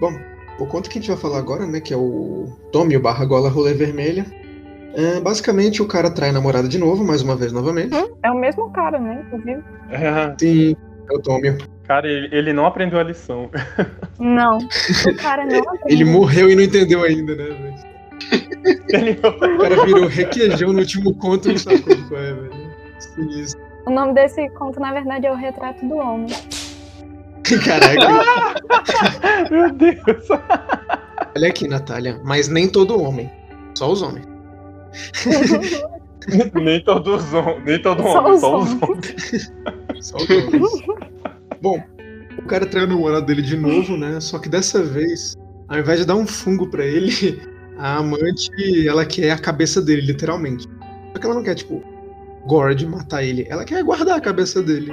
Bom, o conto que a gente vai falar agora, né, que é o Tommy, o barra gola rolê vermelha. É, basicamente, o cara trai a namorada de novo, mais uma vez, novamente. É o mesmo cara, né? Inclusive. Sim, é o Tommy. Cara, ele, ele não aprendeu a lição. Não. O cara não aprendeu. Ele morreu e não entendeu ainda, né, velho? O cara virou requeijão no último conto e não sacou qual é, velho. Sinistro. O nome desse conto, na verdade, é o Retrato do Homem. Caraca. Meu Deus. Olha aqui, Natália. Mas nem todo homem. Só os homens. nem todos nem todo homem, só os homens. Só os homens. Bom, o cara trai a namorada dele de novo, né? Só que dessa vez, ao invés de dar um fungo pra ele, a amante, ela quer a cabeça dele, literalmente. Só que ela não quer, tipo, Gord matar ele. Ela quer guardar a cabeça dele.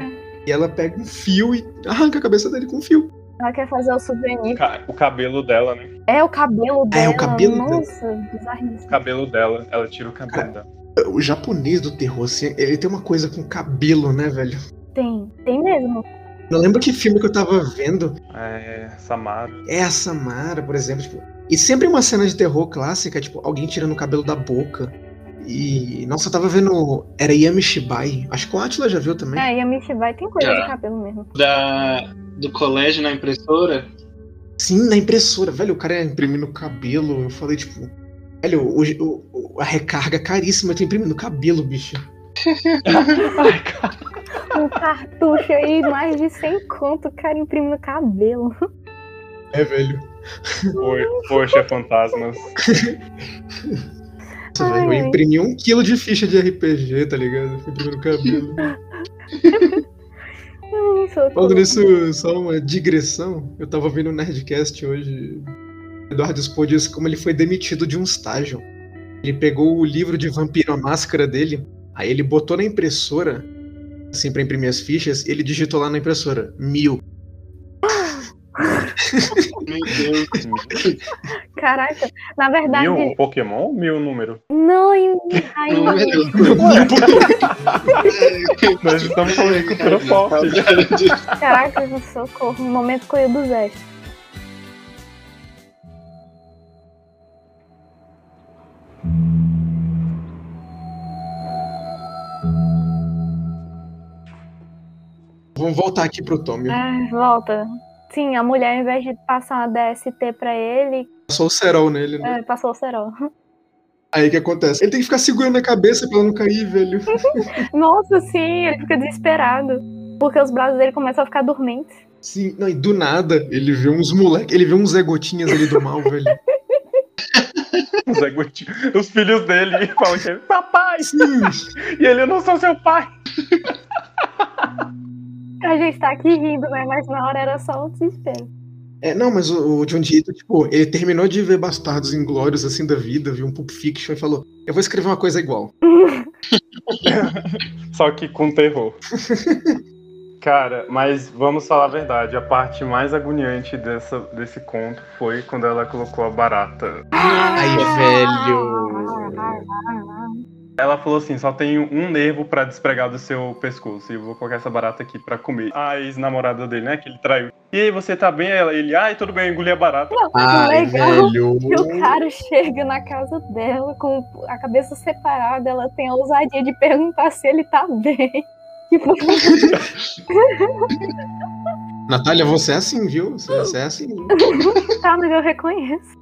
E ela pega um fio e arranca a cabeça dele com um fio. Ela quer fazer o souvenir. Ca- O cabelo dela, né? É o cabelo É, dela. o cabelo dela. Nossa, bizarríssimo. O cabelo dela. Ela tira o cabelo dela. O japonês do terror, assim, ele tem uma coisa com cabelo, né, velho? Tem, tem mesmo. Não lembro que filme que eu tava vendo. É, Samara. É a Samara, por exemplo. Tipo, e sempre uma cena de terror clássica, tipo, alguém tirando o cabelo da boca. E. Nossa, eu tava vendo. Era Yami Shibai. Acho que o Atila já viu também. É, e a Mishibai tem coisa Já. de cabelo mesmo. Da, do colégio na impressora, Sim, na impressora. Velho, o cara ia imprimindo cabelo. Eu falei, tipo. Velho, o, o- o- a recarga é caríssima. Eu tô imprimindo cabelo, bicho. Ai, cara. Um cartucho aí, mais de 100 conto, o cara imprimindo cabelo. É, velho. Po- Poxa, fantasmas. Nossa, velho, eu Ai. imprimi um quilo de ficha de RPG, tá ligado? Fui imprimindo cabelo. Falando nisso, só uma digressão. Eu tava vendo o Nerdcast hoje. O Eduardo expôs disso como ele foi demitido de um estágio. Ele pegou o livro de Vampiro, a máscara dele, aí ele botou na impressora, assim, pra imprimir as fichas, e ele digitou lá na impressora, mil. meu Deus. Caraca, na verdade, Mil um Pokémon ou mil número? não, ai, Número. Nós estamos falando de cultura pop. caraca, socorro, um momento coelho do Zé. Vamos voltar aqui pro Tommy. Ah, volta. Sim, a mulher, ao invés de passar uma DST pra ele, Passou o cerol nele, né? é, passou o cerol. Aí o que acontece? Ele tem que ficar segurando a cabeça pra ela não cair, velho. Nossa, sim, ele fica desesperado. Porque os braços dele começam a ficar dormentes. Sim, não, e do nada, ele vê uns moleques, ele vê uns Zé Gotinhas ali do mal, velho. Os, Zé Gotinha- os filhos dele falam que ele, papai! Sim, E ele, eu não sou seu pai! A gente tá aqui rindo, né? Mas na hora era só o desespero. É, não, mas o, o John Dito, tipo, ele terminou de ver Bastardos Inglórios, assim, da vida, viu um Pulp Fiction e falou, eu vou escrever uma coisa igual. Só que com terror. Cara, mas vamos falar a verdade. A parte mais agoniante dessa, desse conto foi quando ela colocou a barata. Ai, velho. Ela falou assim: só tenho um nervo pra despregar do seu pescoço. E eu vou colocar essa barata aqui pra comer. A ex-namorada dele, né? Que ele traiu. E aí, você tá bem? Ela, ele, ai, tudo bem, eu engoli a barata. Não, Ai, legal velho. que o cara chega na casa dela com a cabeça separada, ela tem a ousadia de perguntar se ele tá bem. Tipo, Natália, você é assim, viu? Você é assim. tá, mas eu reconheço.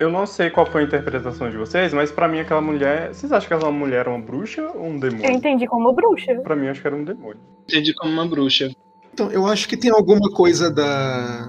Eu não sei qual foi a interpretação de vocês, mas pra mim aquela mulher. Vocês acham que aquela mulher era uma bruxa ou um Eu demônio? entendi como bruxa. Pra mim, acho que era um demônio. Entendi como uma bruxa. Então, eu acho que tem alguma coisa da.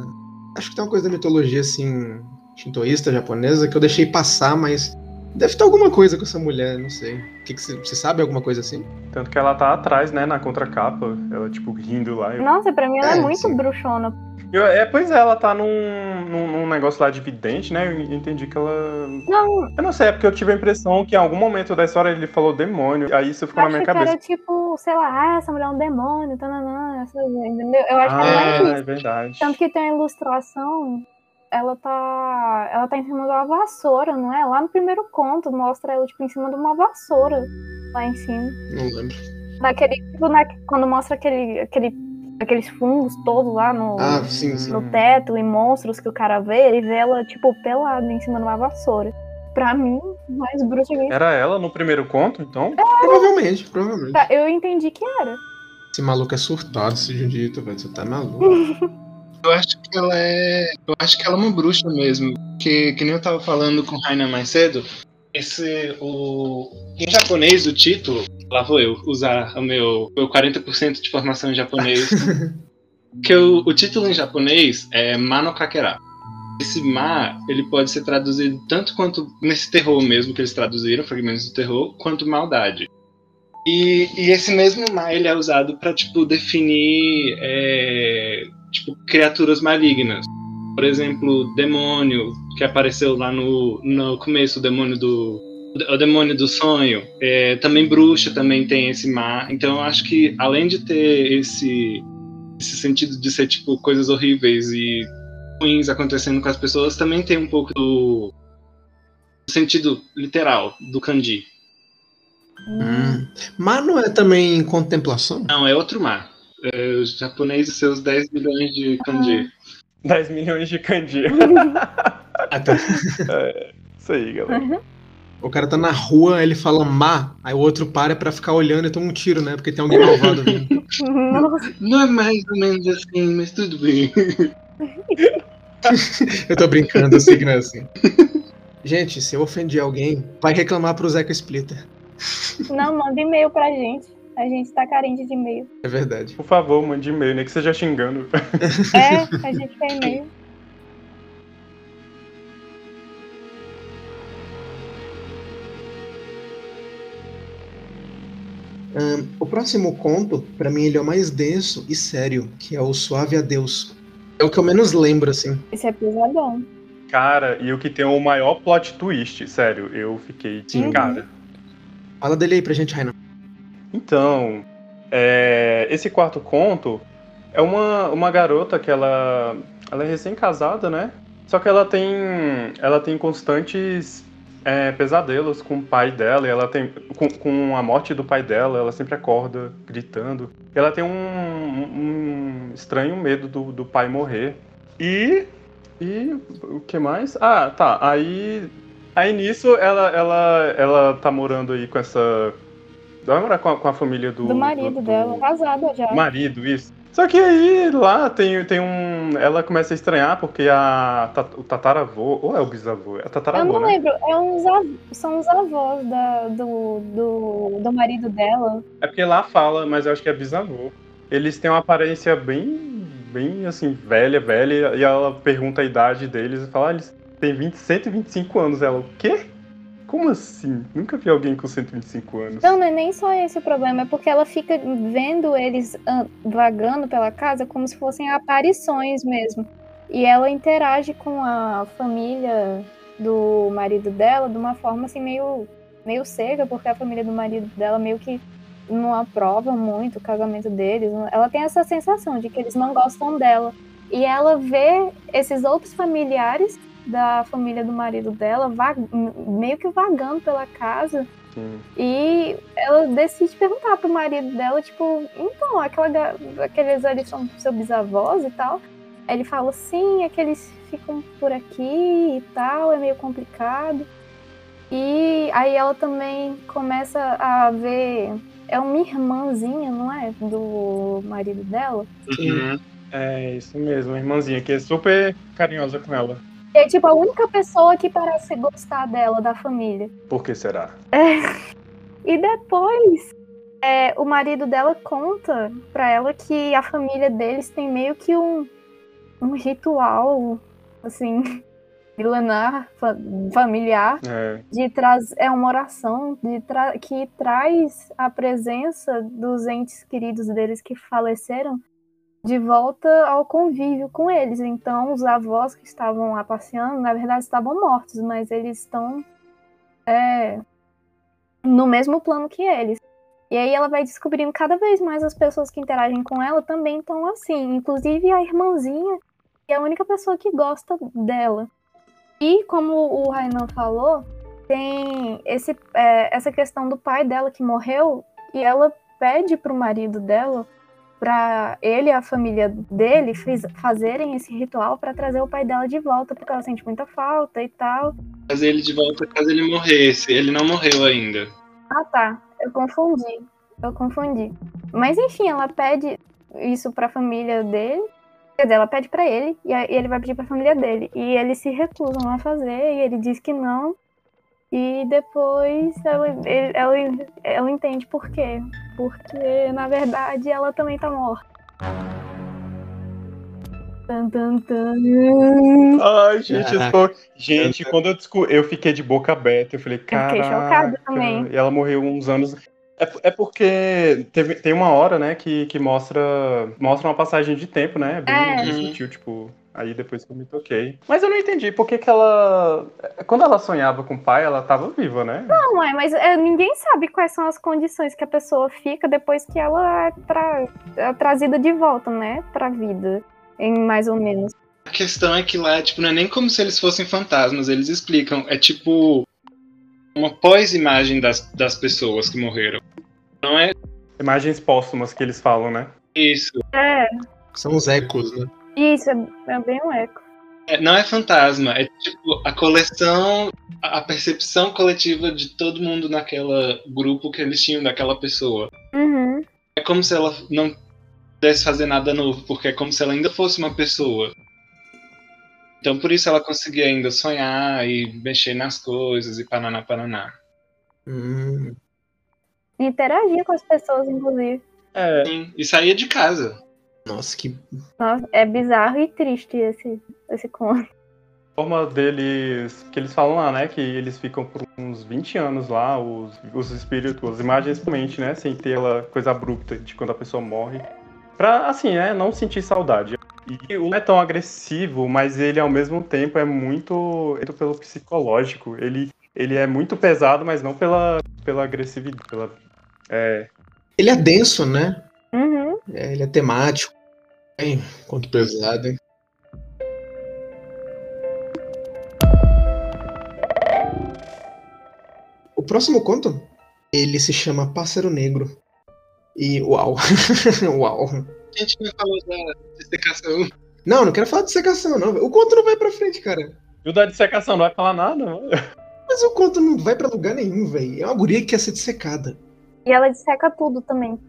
Acho que tem uma coisa da mitologia, assim, shintoísta, japonesa, que eu deixei passar, mas. Deve ter alguma coisa com essa mulher, não sei. O que você sabe alguma coisa assim? Tanto que ela tá atrás, né, na contracapa. Ela, tipo, rindo lá. Eu- Nossa, pra mim ela é, É, muito sim. bruxona. Eu- é, pois é, ela tá num, num, num negócio lá de vidente, né? Eu entendi que ela. Não, Eu não sei, é porque eu tive a impressão que em algum momento da história ele falou demônio. Aí isso ficou eu na minha que cabeça. era tipo, sei lá, ah, essa mulher é um demônio, tananã, essa, entendeu? Eu acho que ela é Ah, isso. é verdade. Tanto que tem a ilustração, ela tá. Ela tá em cima de uma vassoura, não é? Lá no primeiro conto mostra ela, tipo, em cima de uma vassoura. Lá em cima. Não lembro. Naquele. Tipo, na- quando mostra aquele, aquele, aqueles fungos todos lá no, Ah, sim, sim. no teto e monstros que o cara vê, ele vê ela, tipo, pelada em cima de uma vassoura. Pra mim, mais bruxa que Era ela no primeiro conto, então? Provavelmente, provavelmente. Tá, Eu entendi que era. Esse maluco é surtado, esse Judito, velho. Você tá maluco. Eu acho que ela é. Eu acho que ela é uma bruxa mesmo. Que, que nem eu tava falando com o Rainer mais cedo. Esse. O. Em japonês, o título. Lá vou eu usar o meu, meu 40% de formação em japonês. que o, o título em japonês é Mano Kakera. Esse ma, ele pode ser traduzido tanto quanto nesse terror mesmo que eles traduziram, fragmentos do terror, quanto maldade. E, e esse mesmo ma, ele é usado pra, tipo, definir é, tipo, criaturas malignas. Por exemplo, demônio, que apareceu lá no, no começo, o demônio do. O demônio do sonho. É, também bruxa também tem esse mar. Então eu acho que além de ter esse, esse sentido de ser tipo coisas horríveis e ruins acontecendo com as pessoas, também tem um pouco do sentido literal do kanji. Hum. Mas não é também contemplação? Não, é outro mar. É, os japoneses e seus 10 milhões de kanji. 10 milhões de kanji. Ah, tá. Isso aí, galera. O cara tá na rua, ele fala ma, aí o outro para pra ficar olhando e toma um tiro, né? Porque tem alguém malvado vindo. Nossa, Não é mais ou menos assim, mas tudo bem. Eu tô brincando, eu sei que não é assim. Gente, se eu ofendi alguém, vai reclamar pro Zeca Splitter. não, manda e-mail pra gente. A gente tá carente de e-mail. É verdade. Por favor, mande e-mail, nem que seja xingando. É, a gente quer e-mail. Ahn, o próximo conto, pra mim, ele é o mais denso e sério, que é o Suave Adeus. É o que eu menos lembro, assim. Esse é pesadão. Cara, e o que tem o maior plot twist, sério, eu fiquei de Sim. cara. Fala dele aí pra gente, Raina. Então, é, esse quarto conto é uma, uma garota que ela, ela é recém-casada, né? Só que ela tem, ela tem constantes é, pesadelos com o pai dela, e ela tem com, com a morte do pai dela, ela sempre acorda gritando. E ela tem um, um estranho medo do, do pai morrer. E e o que mais? Ah, tá. Aí aí nisso ela ela ela tá morando aí com essa vai morar com a, com a família do Do marido do- dela, casada já. marido, isso. Só que aí lá tem, tem um. Ela começa a estranhar porque a, o tataravô. Ou é o bisavô? É a Eu tataravô, não né? lembro, é uns são os avós da, do, do, do marido dela. É porque lá fala, mas eu acho que é bisavô. Eles têm uma aparência bem. bem assim, velha, velha. E ela pergunta a idade deles e fala, ah, eles têm 20, 125 anos. Ela, o quê? Como assim? Nunca vi alguém com 125 anos. Não, não é nem só esse o problema, é porque ela fica vendo eles ah, vagando pela casa como se fossem aparições mesmo. E ela interage com a família do marido dela de uma forma assim meio, meio cega, porque a família do marido dela meio que não aprova muito o casamento deles. Ela tem essa sensação de que eles não gostam dela. E ela vê esses outros familiares da família do marido dela meio que vagando pela casa Sim. e ela decide perguntar pro marido dela, tipo, então, aquela, aqueles ali são seus bisavós e tal. Aí ele fala, sim, é que eles ficam por aqui e tal, é meio complicado. E aí ela também começa a ver. É uma irmãzinha, não é? Do marido dela. Uhum. É isso mesmo, a irmãzinha que é super carinhosa com ela. É tipo a única pessoa que parece gostar dela, da família. Por que será? E depois, é, o marido dela conta pra ela que a família deles tem meio que um, um ritual, assim, milenar, fa- familiar, É, de traz, é uma oração de tra- que traz a presença dos entes queridos deles que faleceram de volta ao convívio com eles. Então, os avós que estavam lá passeando, na verdade, estavam mortos, mas eles estão é, no mesmo plano que eles. E aí ela vai descobrindo cada vez mais as pessoas que interagem com ela também estão assim, inclusive a irmãzinha, que é a única pessoa que gosta dela. E como o Rainan falou, tem esse, é, essa questão do pai dela que morreu e ela pede pro marido dela para ele e a família dele fazerem esse ritual para trazer o pai dela de volta, porque ela sente muita falta e tal. Trazer ele de volta caso ele morresse. Ele não morreu ainda. Ah, tá. Eu confundi. Eu confundi. Mas enfim, ela pede isso pra família dele. Quer dizer, ela pede pra ele e ele vai pedir pra família dele. E eles se recusam a fazer e ele diz que não. E depois ela, ela, ela entende por quê. Porque, na verdade, ela também tá morta. Tan, tan, tan. Ai, gente, tô- gente, quando eu descobri, eu fiquei de boca aberta. Eu falei, cara. fiquei chocada também. E ela morreu uns anos. É, é porque teve, tem uma hora, né, que, que mostra, mostra uma passagem de tempo, né? Bem, É. bem sutil, tipo. Aí depois que eu me toquei. Mas eu não entendi por que, que ela. Quando ela sonhava com o pai, ela tava viva, né? Não, é, mas é, ninguém sabe quais são as condições que a pessoa fica depois que ela é, tra- é trazida de volta, né? Pra vida. Em mais ou menos. A questão é que lá, tipo, não é nem como se eles fossem fantasmas, eles explicam. É tipo uma pós-imagem das, das pessoas que morreram. Não é Imagens póstumas que eles falam, né? isso. É, São os ecos, né? Isso, é, é bem um eco. É, não é fantasma, é tipo a coleção, a percepção coletiva de todo mundo naquela grupo que eles tinham daquela pessoa. Uhum. É como se ela não pudesse fazer nada novo, porque é como se ela ainda fosse uma pessoa. Então por isso ela conseguia ainda sonhar e mexer nas coisas e pananá, pananá. Hum. Interagir com as pessoas, inclusive. É. Sim, e saía de casa. Nossa, que. Nossa, é bizarro e triste esse, esse conto. A forma deles. Que eles falam lá, né? Que eles ficam por uns 20 anos lá, os, os espíritos, as imagens da mente, né? Sem ter aquela coisa abrupta de quando a pessoa morre. Pra, assim, né? Não sentir saudade. E o não é tão agressivo, mas ele ao mesmo tempo é muito. muito pelo psicológico. Ele, ele é muito pesado, mas não pela, pela agressividade. Pela, é, Ele é denso, né? Uhum. É, ele é temático. Hein? Quanto pesado, hein? O próximo conto, ele se chama Pássaro Negro. E uau. uau. A gente não falou da dissecação. Não, não quero falar de secação, não. O conto não vai pra frente, cara. E o da dissecação não vai falar nada. Mas o conto não vai pra lugar nenhum, velho. É uma guria que quer ser dissecada. E ela disseca tudo também.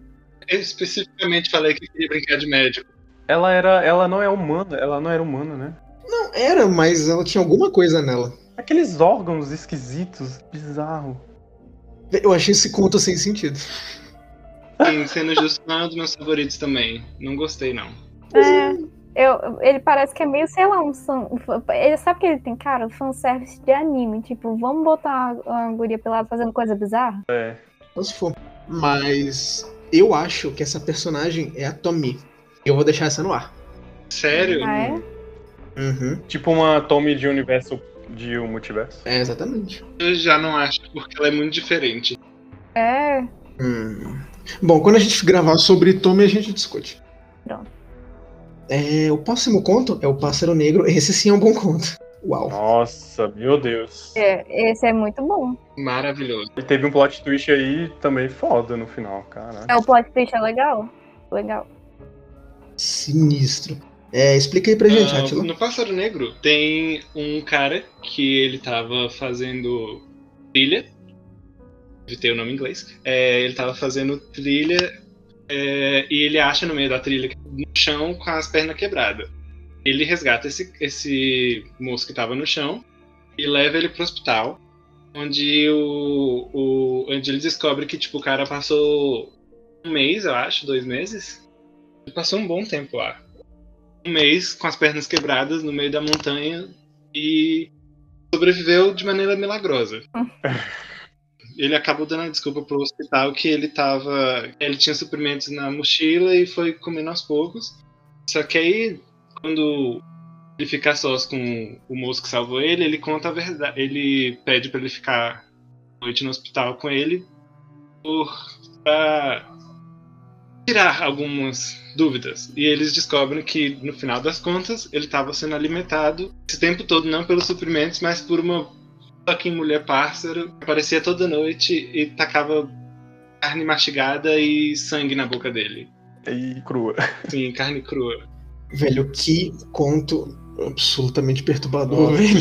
Eu especificamente falei que queria brincar de médico. Ela era. Ela não é humana, ela não era humana, né? Não, era, mas ela tinha alguma coisa nela. Aqueles órgãos esquisitos, bizarro. Eu achei esse conto sem sentido. Sim, sendo justo, não é um dos meus favoritos também. Não gostei, não. É. Eu, ele parece que é meio, sei lá, um. um Ele sabe que ele tem cara? Um fanservice de anime. Tipo, vamos botar a, a guria pelada fazendo coisa bizarra? Só se for. Mas eu acho que essa personagem é a Tommy. Eu vou deixar essa no ar. Sério? Ah, é? Uhum. Tipo uma Tommy de universo de um multiverso. É, exatamente. Eu já não acho, porque ela é muito diferente. É. Hum. Bom, quando a gente gravar sobre Tommy, a gente discute. Pronto. É, o próximo conto é o Pássaro Negro. Esse sim é um bom conto. Uau. Nossa, meu Deus. É, esse é muito bom. Maravilhoso. E teve um plot twist aí também foda no final, caralho. É, o plot twist é legal. Legal. Sinistro. É, explica aí pra gente, Ah, Atila. no Pássaro Negro tem um cara que ele tava fazendo trilha. Evitei o nome em inglês. É, ele tava fazendo trilha é, e ele acha no meio da trilha no chão com as pernas quebradas. Ele resgata esse, esse moço que tava no chão e leva ele pro hospital, onde o, o onde ele descobre que tipo o cara passou um mês, eu acho, dois meses. Ele passou um bom tempo lá. Um mês com as pernas quebradas no meio da montanha e sobreviveu de maneira milagrosa. ele acabou dando a desculpa pro hospital que ele tava. Ele tinha suprimentos na mochila e foi comendo aos poucos. Só que aí, quando ele fica sós com o moço que salvou ele, ele conta a verdade. Ele pede para ele ficar noite no hospital com ele por pra tirar algumas dúvidas. E eles descobrem que, no final das contas, ele estava sendo alimentado esse tempo todo, não pelos suprimentos, mas por uma fucking mulher pássaro que aparecia toda noite e tacava carne mastigada e sangue na boca dele. E crua. Sim, carne crua. Velho, que conto absolutamente perturbador, velho.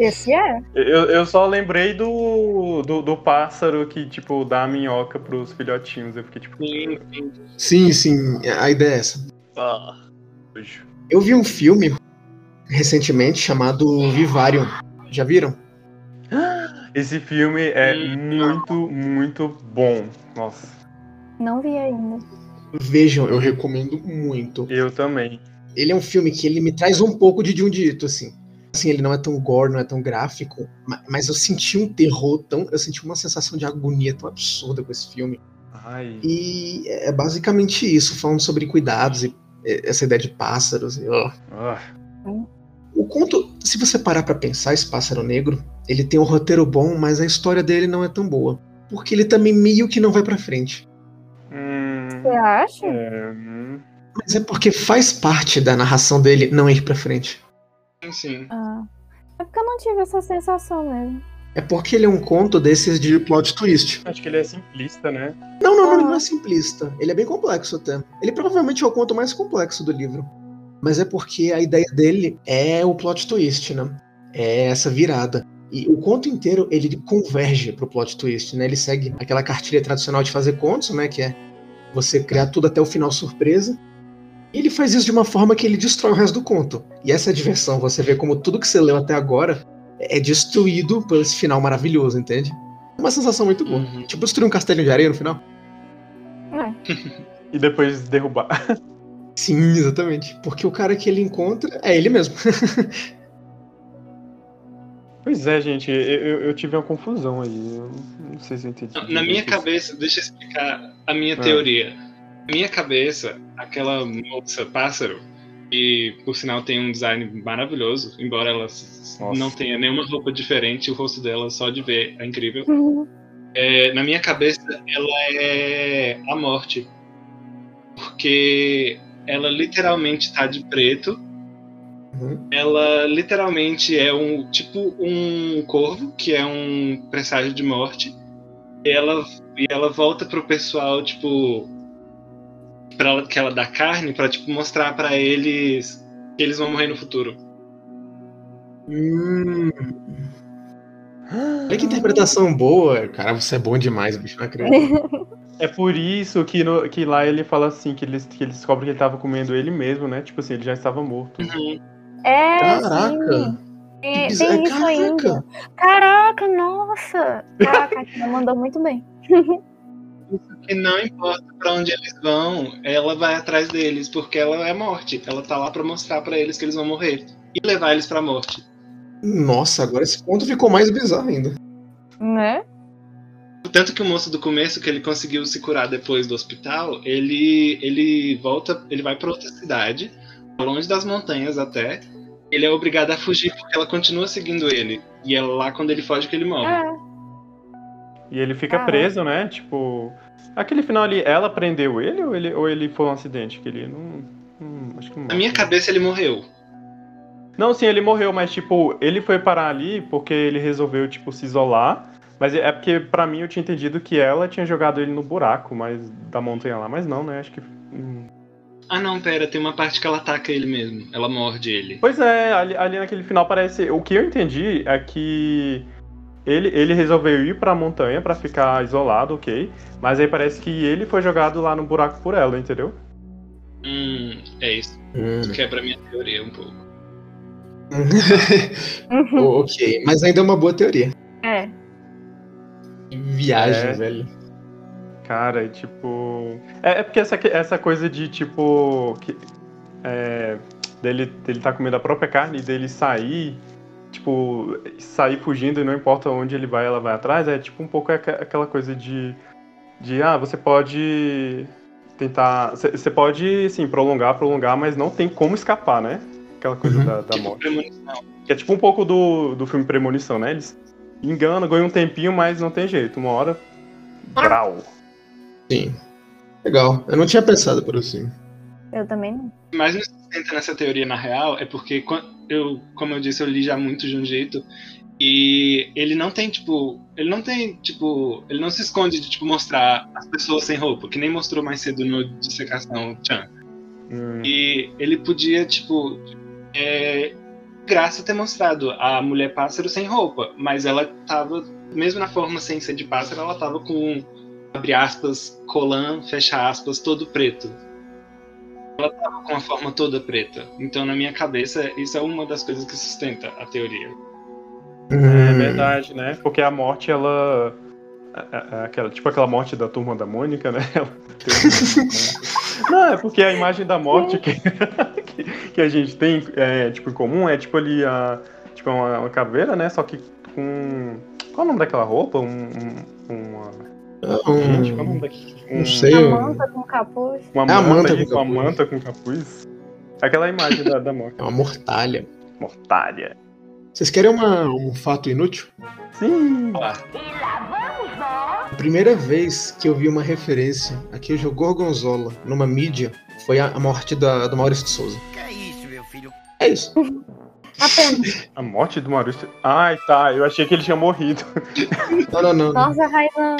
Esse é. Eu, eu só lembrei do, do, do pássaro que, tipo, dá a minhoca pros filhotinhos. Eu fiquei tipo. Sim, sim. Sim, sim, a ideia é essa. Ah, Eu vi um filme recentemente chamado Vivarium. Já viram? Esse filme é Hum, muito, muito bom. Nossa, Não vi ainda. Vejam, eu recomendo muito. eu também. Ele é um filme que ele me traz um pouco de Jundiito, assim. Assim, ele não é tão gore, não é tão gráfico, ma- mas eu senti um terror tão. Eu senti uma sensação de agonia tão absurda com esse filme. Ai. E é basicamente isso, falando sobre cuidados e essa ideia de pássaros. E, ó. Ah, O conto, se você parar pra pensar, esse pássaro negro, ele tem um roteiro bom, mas a história dele não é tão boa. Porque ele também meio que não vai pra frente. Você acha? é, hum. Mas é porque faz parte da narração dele não ir pra frente. Sim, sim. Ah. É porque eu não tive essa sensação mesmo. É porque ele é um conto desses de plot twist. Acho que ele é simplista, né? Não, não, não, Ah. ele não é simplista. Ele é bem complexo até. Ele provavelmente é o conto mais complexo do livro. Mas é porque a ideia dele é o plot twist, né? É essa virada. E o conto inteiro, ele converge pro plot twist, né? Ele segue aquela cartilha tradicional de fazer contos, né? Que é você criar tudo até o final surpresa. E ele faz isso de uma forma que ele destrói o resto do conto. E essa é a diversão. Você vê como tudo que você leu até agora é destruído por esse final maravilhoso, entende? É uma sensação muito boa. Uhum. Tipo, destruir um castelo de areia no final. E depois derrubar. Sim, exatamente. Porque o cara que ele encontra é ele mesmo. Pois é, gente, eu, eu- eu tive uma confusão aí. Eu não sei se eu entendi. Na minha direito. cabeça, deixa eu explicar a minha Ah. teoria. Na minha cabeça, aquela moça pássaro, que por sinal tem um design maravilhoso, embora ela Nossa. não tenha nenhuma roupa diferente, o rosto dela só de ver é incrível. É, na minha cabeça, ela é a morte. Porque ela literalmente tá de preto. Uhum. Ela literalmente é um tipo um corvo, que é um presságio de morte. E ela, e ela volta pro pessoal, tipo. Pra ela, que ela dá carne, pra tipo, mostrar pra eles que eles vão morrer no futuro. Hum. Olha que interpretação boa. Cara, você é bom demais, bicho. Não acredito. É por isso que, no- que lá ele fala assim, que ele, que ele descobre que ele tava comendo ele mesmo, né? Tipo assim, ele já estava morto. É, Caraca. sim. Que Tem, tem isso ainda. Caraca. Caraca, nossa! Caraca, a Tina mandou muito bem. E não importa pra onde eles vão, ela vai atrás deles, porque ela é morte. Ela tá lá pra mostrar pra eles que eles vão morrer. E levar eles pra morte. Nossa, agora esse ponto ficou mais bizarro ainda. Né? Tanto que o moço do começo, que ele conseguiu se curar depois do hospital, ele, ele volta, ele vai pra outra cidade, longe das montanhas até. Ele é obrigado a fugir porque ela continua seguindo ele. E é lá quando ele foge que ele morre. É. E ele fica preso, né? Tipo. Aquele final ali, ela prendeu ele ou ele, ou ele foi um acidente? Que ele não. não- acho que não Na minha cabeça ele morreu. Não, sim, ele morreu, mas tipo, ele foi parar ali porque ele resolveu, tipo, se isolar. Mas é porque, pra mim, eu tinha entendido que ela tinha jogado ele no buraco, mas da montanha lá. Mas não, né? Acho que. hum. Ah não, pera, tem uma parte que ela ataca ele mesmo. Ela morde ele. Pois é, ali, ali naquele final parece. O que eu entendi é que ele, ele resolveu ir pra montanha pra ficar isolado, ok. Mas aí parece que ele foi jogado lá no buraco por ela, entendeu? Hum, é isso. Hum. Isso quebra a minha teoria um pouco. Ok, mas ainda é uma boa teoria. É. Viagem, É. velho. Cara, e tipo. É, é porque essa, essa coisa de tipo. Que, é, dele, dele tá comendo a própria carne e dele sair. Tipo, sair fugindo e não importa onde ele vai, ela vai atrás. É tipo um pouco aca- aquela coisa de. De, ah, você pode tentar. Você pode, assim, prolongar, prolongar, mas não tem como escapar, né? Aquela coisa Uhum. da, da Tipo, morte. premonição. Que é tipo um pouco do, do filme Premonição, né? Eles enganam, ganham um tempinho, mas não tem jeito. Uma hora. Brau. Sim. Legal. Eu não tinha pensado por assim. Eu também não. Mais me sustenta nessa teoria na real é porque eu, como eu disse, eu li já muito de um jeito e ele não tem tipo, ele não tem tipo, ele não se esconde de tipo mostrar as pessoas sem roupa, que nem mostrou mais cedo no dissecação Chan. Hum. E ele podia tipo, é, graça ter mostrado a mulher pássaro sem roupa, mas ela tava mesmo na forma sem ser de pássaro, ela tava com abre aspas, colan, fecha aspas, todo preto com a forma toda preta. Então, na minha cabeça, isso é uma das coisas que sustenta a teoria. É Hum. verdade, né? Porque a morte, ela. aquela, tipo aquela morte da turma da Mônica, né? Ela tem Não, é porque a imagem da morte que, que, que a gente tem, é, tipo, em comum é tipo ali a. Tipo, uma, uma caveira, né? Só que com. Qual é o nome daquela roupa? Um. um- uma. Gente, qual é o nome daquele? Um, Não sei. A eu- manta com capuz. Uma É a manta, manta com isso, uma capuz. manta com capuz. Aquela imagem da, da morte. É uma mortalha. Mortalha. Vocês querem uma- um fato inútil? Sim! Lá. A primeira vez que eu vi uma referência a queijo Gorgonzola numa mídia foi a, a morte da, do Maurício de Souza. Que é isso, meu filho? É isso. Apenas. A morte do Maurício. Ai, tá. Eu achei que ele tinha morrido. Não, não, não. Nossa, Rainan.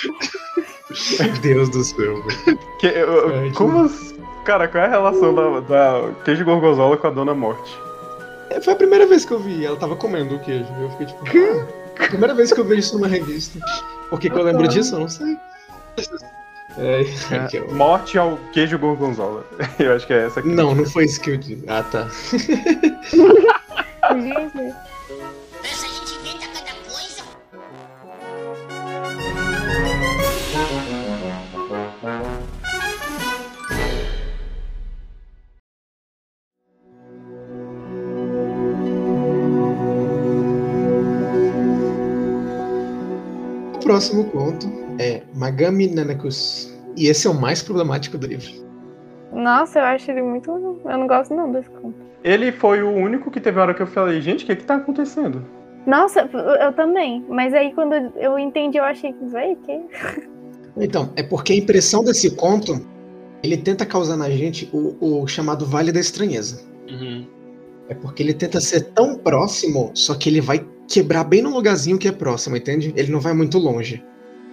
Meu Deus do céu. velho. Que, eu- como. as- Cara, qual é a relação da, da queijo gorgonzola com a Dona Morte? É, Foi a primeira vez que eu vi. Ela tava comendo o queijo. Eu fiquei tipo, ah, primeira vez que eu vejo isso numa revista. Por que, que eu lembro disso? Eu não sei. É, que eu- Morte ao queijo gorgonzola. Eu acho que é essa aqui. Não, não foi isso que eu disse. Ah, tá. próximo conto é Magami Nanakus. E esse é o mais problemático do livro. Nossa, eu acho ele muito. Eu não gosto não desse conto. Ele foi o único que teve a hora que eu falei, gente, o que que tá acontecendo? Nossa, eu também. Mas aí quando eu entendi, eu achei que. Véi, que? Então, é porque a impressão desse conto ele tenta causar na gente o, o chamado Vale da Estranheza. Uhum. É porque ele tenta ser tão próximo, só que ele vai quebrar bem no lugarzinho que é próximo, entende? Ele não vai muito longe.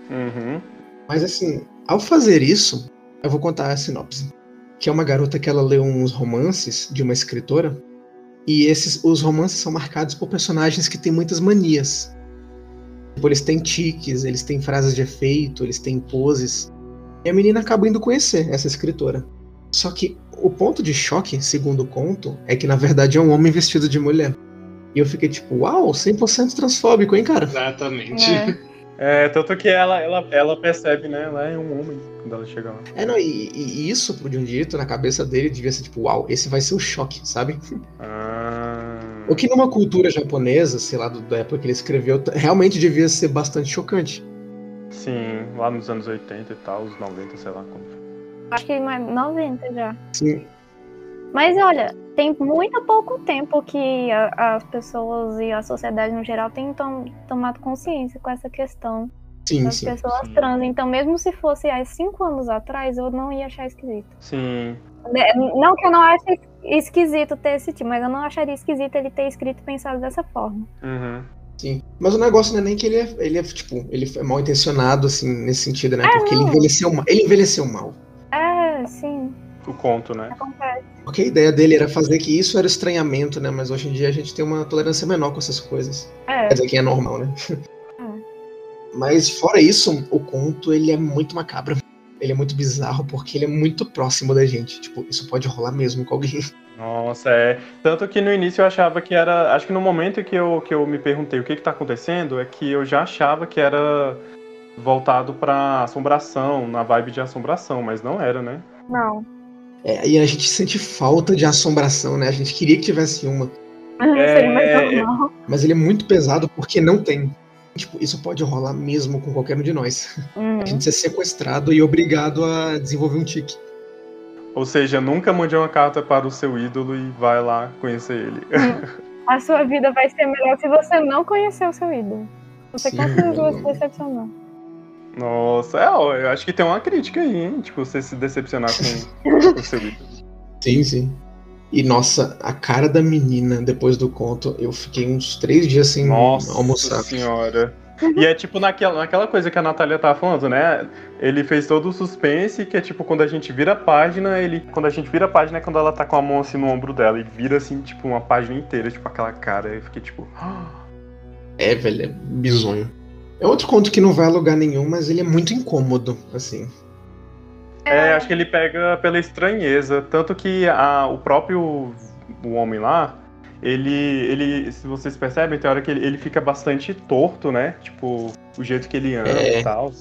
Uhum. Mas assim, ao fazer isso, eu vou contar a sinopse. Que é uma garota que ela lê uns romances de uma escritora. E esses os romances são marcados por personagens que têm muitas manias. Tipo, eles têm tiques, eles têm frases de efeito, eles têm poses. E a menina acaba indo conhecer essa escritora. Só que o ponto de choque, segundo o conto, é que na verdade é um homem vestido de mulher. E eu fiquei tipo, uau, 100% transfóbico, hein, cara? Exatamente. É. É, tanto que ela, ela, ela percebe, né? Ela é um homem quando ela chega lá. É, não, e, e isso, pro Jundito, na cabeça dele, devia ser tipo, uau, esse vai ser o choque, sabe? Ah. O que numa cultura japonesa, sei lá, do- da época que ele escreveu, realmente devia ser bastante chocante. Sim, lá nos anos 80 e tal, os 90, sei lá como. Acho que mais 90 já. Sim, Mas olha, tem muito pouco tempo que a- as pessoas e a sociedade no geral têm tom- tomado consciência com essa questão sim, das sim. pessoas sim. trans. Então, mesmo se fosse há cinco anos atrás, eu não ia achar esquisito. Sim. Né, Não que eu não ache esquisito ter esse tipo, mas eu não acharia esquisito ele ter escrito e pensado dessa forma. Uhum. Sim. Mas o negócio não é nem que ele é, ele é tipo, ele é mal intencionado, assim, nesse sentido, né? Porque ele não. envelheceu mal. Ele envelheceu mal. É, sim, O conto, né? acontece. Porque a ideia dele era fazer que isso era estranhamento, né? Mas hoje em dia a gente tem uma tolerância menor com essas coisas. É, Quer dizer, que é normal, né? Mas fora isso, o conto ele é muito macabro. Ele é muito bizarro porque ele é muito próximo da gente. Tipo, isso pode rolar mesmo com alguém. Nossa, é. Tanto que no início eu achava que era. Acho que no momento que eu, que eu me perguntei o que, que tá acontecendo, é que eu já achava que era voltado pra assombração, na vibe de assombração, mas não era, né? Não. É, e a gente sente falta de assombração, né? A gente queria que tivesse uma. Seria mais É. normal. Mas ele é muito pesado porque não tem. Tipo, isso pode rolar mesmo com qualquer um de nós. Uhum. A gente ser sequestrado e obrigado a desenvolver um tique. Ou seja, nunca mande uma carta para o seu ídolo e vai lá conhecer ele. A sua vida vai ser melhor se você não conhecer o seu ídolo. Você Sim. com certeza vai se decepcionar. Nossa, é, ó, eu acho que tem uma crítica aí, hein? Tipo, você se decepcionar com o seu ídolo. Sim, sim. E nossa, a cara da menina depois do conto, eu fiquei uns três dias sem Nossa almoçar. senhora. E é tipo naquela, naquela coisa que a Natália tava falando, né? Ele fez todo o suspense, que é tipo quando a gente vira a página, ele. Quando a gente vira a página é quando ela tá com a mão assim no ombro dela e vira assim, tipo, uma página inteira, tipo, aquela cara. Eu fiquei tipo. É, velho, é bizonho. É outro conto que não vai a lugar nenhum, mas ele é muito incômodo, assim. É, acho que ele pega pela estranheza. Tanto que a, o próprio o homem lá, ele, ele, se vocês percebem, tem hora que ele, ele fica bastante torto, né? Tipo, o jeito que ele anda É. e tal.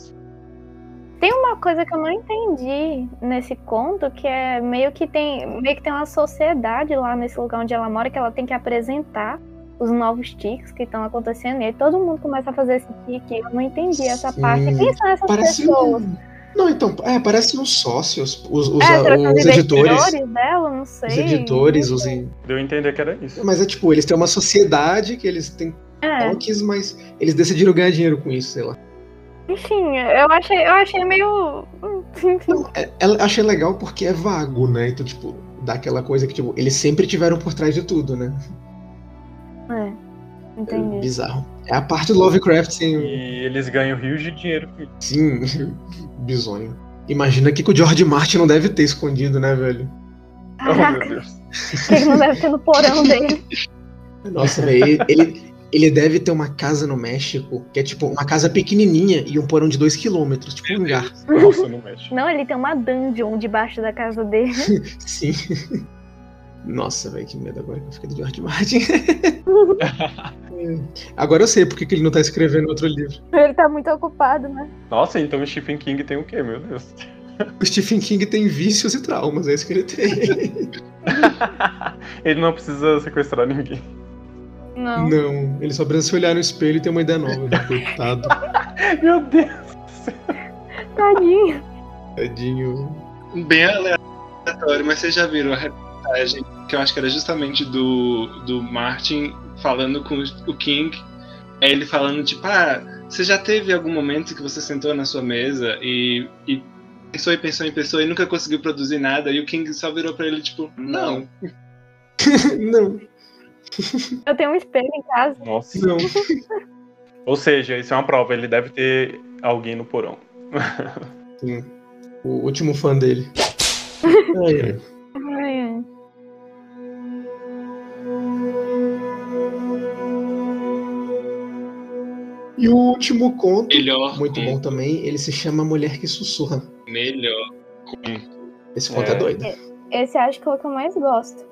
Tem uma coisa que eu não entendi nesse conto, que é meio que tem meio que tem uma sociedade lá nesse lugar onde ela mora que ela tem que apresentar os novos tiques que estão acontecendo. E aí todo mundo começa a fazer esse tique. Eu não entendi essa Sim. parte. Quem são essas Parece pessoas? um... Não, então, é, parece uns sócios, os, os, É, os os editores. dela? Não sei. Os editores, os. in- Deu a entender que era isso. Mas é tipo, eles têm uma sociedade que eles têm É, toques, mas eles decidiram ganhar dinheiro com isso, sei lá. enfim, eu achei, eu achei meio. Não, é, eu achei legal porque é vago, né? Então, tipo, dá aquela coisa que, tipo, eles sempre tiveram por trás de tudo, né? É, É entendi. bizarro. É a parte do Lovecraft, sim, E eles ganham rios de dinheiro isso. sim bizonho. Imagina o que, que o George Martin não deve ter escondido, né, velho? Oh, meu Caraca, Deus. que que não deve ter no porão dele? Nossa, velho, ele, ele, ele deve ter uma casa no México, que é tipo uma casa pequenininha e um porão de 2km, tipo um hangar. Nossa, não mexe. Não, ele tem uma dungeon debaixo da casa dele. Sim. Nossa, velho, que medo agora que eu fiquei do George Martin. agora eu sei porque que ele não tá escrevendo outro livro. Ele tá muito ocupado, né? Nossa, então o Stephen King tem o quê, meu Deus? O Stephen King tem vícios e traumas, é isso que ele tem. ele não precisa sequestrar ninguém. Não. Não, ele só precisa se olhar no espelho e ter uma ideia nova. né? Coitado, Meu Deus. Tadinho. tadinho. Bem aleatório, mas vocês já viram a reportagem que eu acho que era justamente do, do Martin falando com o King. É ele falando, tipo, ah, você já teve algum momento que você sentou na sua mesa e, e pensou e pensou e pensou e nunca conseguiu produzir nada? E o King só virou pra ele, tipo, não. Não, Eu tenho um espelho em casa. Nossa. não. Ou seja, isso é uma prova, ele deve ter alguém no porão. Sim. O último fã dele. Ai, ai. Ai, ai. E o último conto, Melhor. muito conto, bom também, ele se chama Mulher que Sussurra. Melhor. conto. Esse conto é, É. doido. Esse acho que é o que eu mais gosto.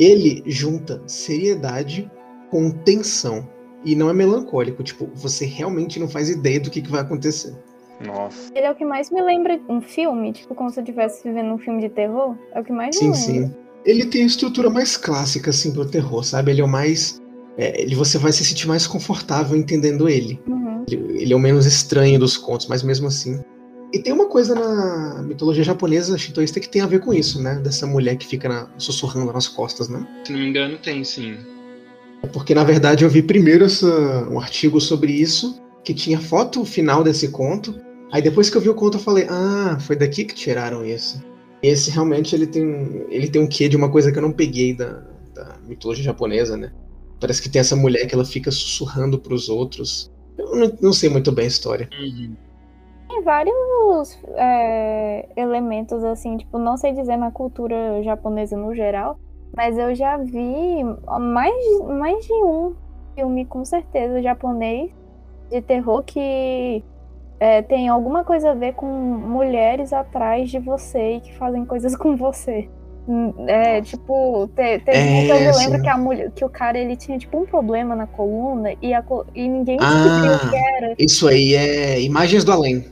Ele junta seriedade com tensão. E não é melancólico, tipo, você realmente não faz ideia do que, que vai acontecer. Nossa. Ele é o que mais me lembra um filme, tipo como se eu estivesse vivendo um filme de terror. É o que mais Sim, me lembra. sim. Ele tem a estrutura mais clássica, assim, pro terror, sabe? Ele é o mais. É, ele, você vai se sentir mais confortável entendendo ele. Uhum. ele. ele é o menos estranho dos contos, mas mesmo assim. E tem uma coisa na mitologia japonesa shintoísta que tem a ver com isso, né? Dessa mulher que fica na- sussurrando nas costas, né? Se não me engano, tem sim. É Porque, na verdade, eu vi primeiro essa- um artigo sobre isso, que tinha foto final desse conto. Aí depois que eu vi o conto, eu falei, ah, foi daqui que tiraram isso. Esse realmente ele tem, ele tem um quê de uma coisa que eu não peguei da, da mitologia japonesa, né? Parece que tem essa mulher que ela fica sussurrando pros outros. Eu não, não sei muito bem a história. Uhum. Tem vários é, elementos, assim, tipo, não sei dizer na cultura japonesa no geral, mas eu já vi mais, mais de um filme, com certeza, japonês de terror que é, tem alguma coisa a ver com mulheres atrás de você e que fazem coisas com você. É, tipo, te, teve um que eu É, me lembro que, a mulher, que o cara ele tinha tipo um problema na coluna e, a, e ninguém Ah. descobriu o que era. Isso aí é Imagens do Além.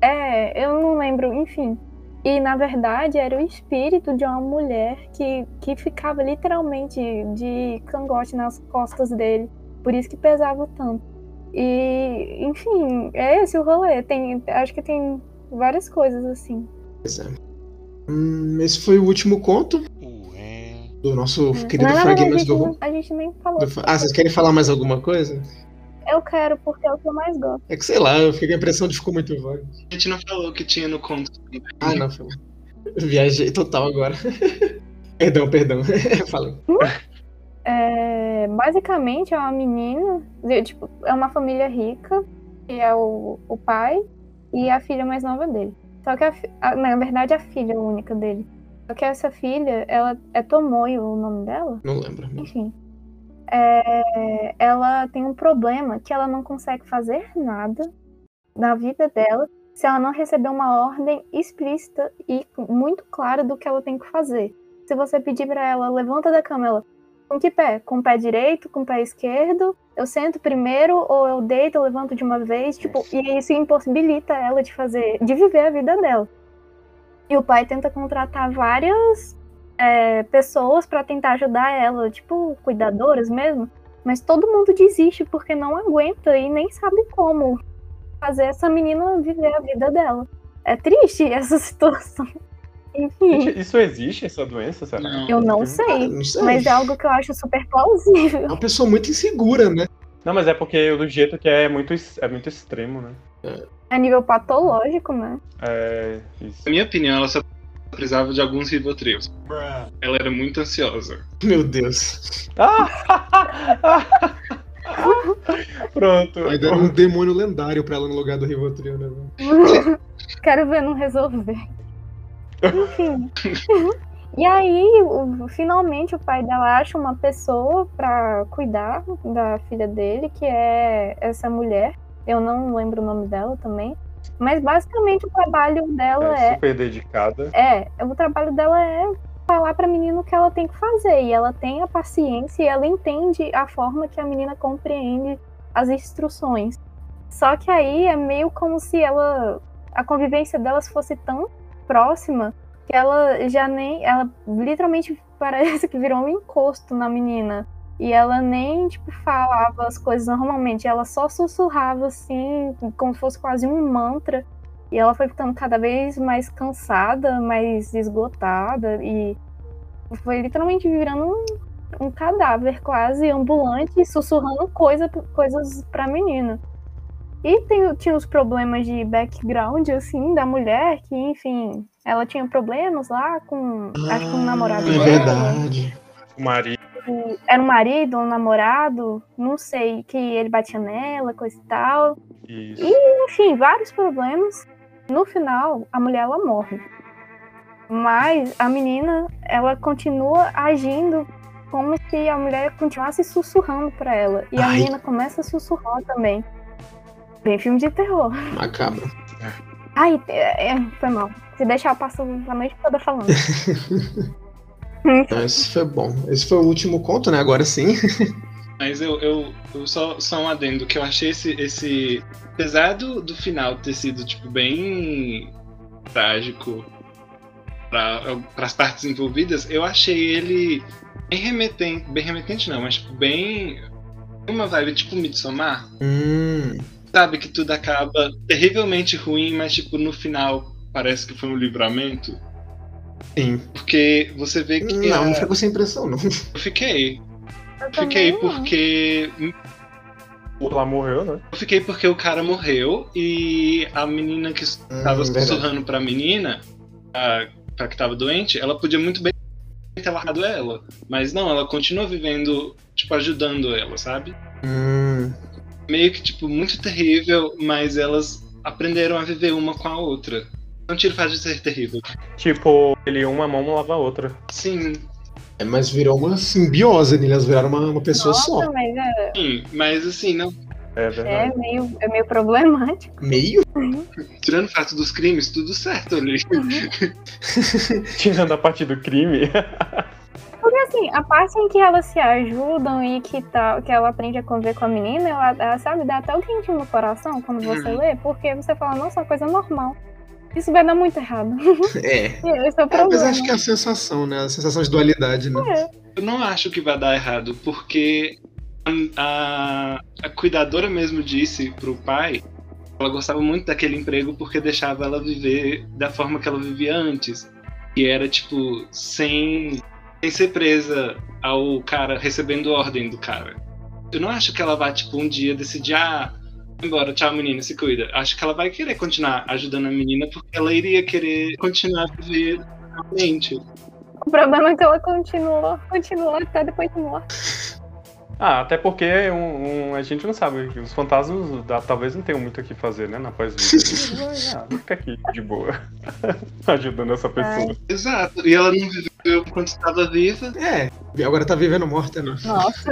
É, eu não lembro, enfim. E na verdade era o espírito de uma mulher que, que ficava literalmente de cangote nas costas dele. Por isso que pesava tanto. E, enfim, é esse o rolê. Tem, acho que tem várias coisas assim. É. Hum, esse foi o último conto do nosso Mas, querido Fragmentos gente, do não- a gente nem falou. do- Ah, vocês querem falar mais alguma coisa? Eu quero, porque é o que eu mais gosto. É que sei lá, eu fiquei com a impressão de que ficou muito vago. A gente não falou o que tinha no conto. Ah, não, foi. Viajei total agora. perdão, perdão. Falei. É, basicamente é uma menina, tipo, é uma família rica, que é o, o pai e a filha mais nova dele. Só que, a a- na verdade, a filha única dele. Só que essa filha, ela é Tomoyo o nome dela? Não lembro. Enfim. É, ela tem um problema que ela não consegue fazer nada na vida dela se ela não receber uma ordem explícita e muito clara do que ela tem que fazer. Se você pedir pra ela, levanta da cama, ela com que pé? Com o pé direito, com o pé esquerdo? Eu sento primeiro ou eu deito, eu levanto de uma vez, tipo, e isso impossibilita ela de fazer, de viver a vida dela. E o pai tenta contratar várias é, pessoas pra tentar ajudar ela, tipo, cuidadoras mesmo, mas todo mundo desiste porque não aguenta e nem sabe como fazer essa menina viver a vida dela. É triste essa situação. Gente, isso existe, essa doença, será? Não. eu não sei, não sei. mas é algo que eu acho super É plausível. uma pessoa muito insegura, né? Não, mas é porque do jeito que é, é muito, é muito extremo, né? É nível patológico, né? É. Isso. Na minha opinião, ela só precisava de alguns rivotrios. Ela era muito ansiosa. Meu Deus. Pronto. Vai dar um demônio lendário pra ela no lugar do Rivotril, né? Quero ver não resolver. Enfim. E aí, finalmente, o pai dela acha uma pessoa pra cuidar da filha dele, que é essa mulher. Eu não lembro o nome dela também. Mas basicamente o trabalho dela É é. super dedicada. É, o trabalho dela é falar pra menina o que ela tem que fazer. E ela tem a paciência e ela entende a forma que a menina compreende as instruções. Só que aí é meio como se ela. A convivência delas fosse tão próxima que ela já nem. Ela literalmente parece que virou um encosto na menina. E ela nem, tipo, falava as coisas normalmente. Ela só sussurrava assim, como se fosse quase um mantra. E ela foi ficando cada vez mais cansada, mais esgotada. E foi literalmente virando um, um cadáver quase ambulante, sussurrando coisa, coisas pra menina. E tem, tinha os problemas de background, assim, da mulher, que, enfim, ela tinha problemas lá com. acho que um namorado É dela. verdade. O marido. Era um marido, um namorado, não sei, que ele batia nela, coisa e tal. Isso. Enfim, vários problemas. No final, a mulher ela morre. Mas a menina, ela continua agindo como se a mulher continuasse sussurrando pra ela. E a Ai. menina começa a sussurrar também. Bem filme de terror. Macabro. Ai, é, é, foi mal. Se deixar, eu passo a noite toda falando. Então, esse foi bom. Esse foi o último conto, né? Agora sim. Mas eu, eu, eu só, só um adendo que eu achei esse. esse apesar do, do final ter sido, tipo, bem trágico para as partes envolvidas, eu achei ele bem remetente. Bem remetente não, mas tipo, bem. Uma vibe tipo Midsommar. Hum. Sabe que tudo acaba terrivelmente ruim, mas tipo, no final parece que foi um livramento. Sim. Porque você vê que. Não, a- não fiquei com essa impressão, não. Eu fiquei. Eu Fiquei também não. porque Ela morreu, né? Eu fiquei porque o cara morreu e a menina que estava Hum, verdade. sussurrando pra menina, a, pra que tava doente, ela podia muito bem ter largado ela. Mas não, ela continua vivendo, tipo, ajudando ela, sabe? Hum. Meio que, tipo, muito terrível, mas elas aprenderam a viver uma com a outra. Não tira o fato de ser terrível. Tipo, ele uma mão lava a outra. Sim, É, mas virou uma simbiose, né? Elas viraram uma, uma pessoa Nossa, só. mas é, sim, mas assim, não. É É verdade. meio, é meio problemático. Meio? Tirando o fato dos crimes, tudo certo ali. Tirando a parte do crime. Porque assim, a parte em que elas se ajudam e que, tá, que ela aprende a conviver com a menina, ela, ela sabe, dá até o quentinho no coração quando você Uhum. lê, porque você fala, nossa, é uma coisa normal. Isso vai dar muito errado. É. Esse é o problema. Mas acho que é a sensação, né? A sensação de dualidade, né? Eu não acho que vai dar errado, porque a, a cuidadora mesmo disse pro pai ela gostava muito daquele emprego porque deixava ela viver da forma que ela vivia antes. E era, tipo, sem, sem ser presa ao cara recebendo ordem do cara. Eu não acho que ela vai, tipo, um dia decidir, ah, embora, tchau, menina, se cuida. Acho que ela vai querer continuar ajudando a menina porque ela iria querer continuar a viver realmente. O problema é que ela continua, continua até depois de morta. Ah, até porque um- um- a gente não sabe. Os fantasmas da- talvez não tenham muito o que fazer, né? Na pós-vida. Ah, Fica aqui de boa. Ajudando essa pessoa. Exato. E ela não viveu enquanto estava viva. É. E agora tá vivendo morta, né? Nossa.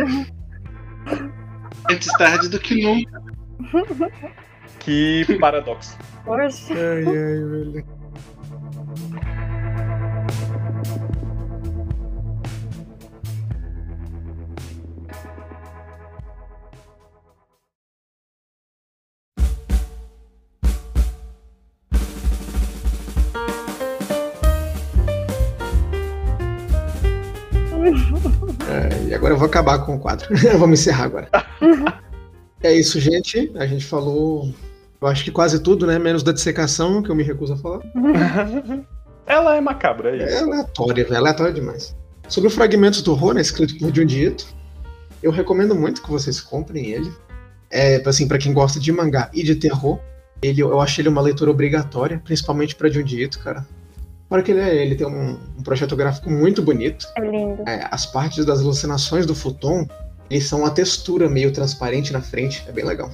Antes tarde do que nunca. Que paradoxo. Poxa. Ai, ai, velho. Acabar com o quadro. Vamos encerrar agora. é isso, gente. A gente falou, eu acho que quase tudo, né? Menos da dissecação, que eu me recuso a falar. Ela é macabra, é É isso. aleatória, velho. Aleatória demais. Sobre o Fragmentos do Horror, né, escrito por Junji Ito, eu recomendo muito que vocês comprem ele. É, assim, para quem gosta de mangá e de terror, ele, eu acho ele uma leitura obrigatória, principalmente pra Junji Ito, cara. Fora que ele, é- ele tem um, um projeto gráfico muito bonito. É lindo. É, as partes das alucinações do futon, eles são uma textura meio transparente na frente. É bem legal.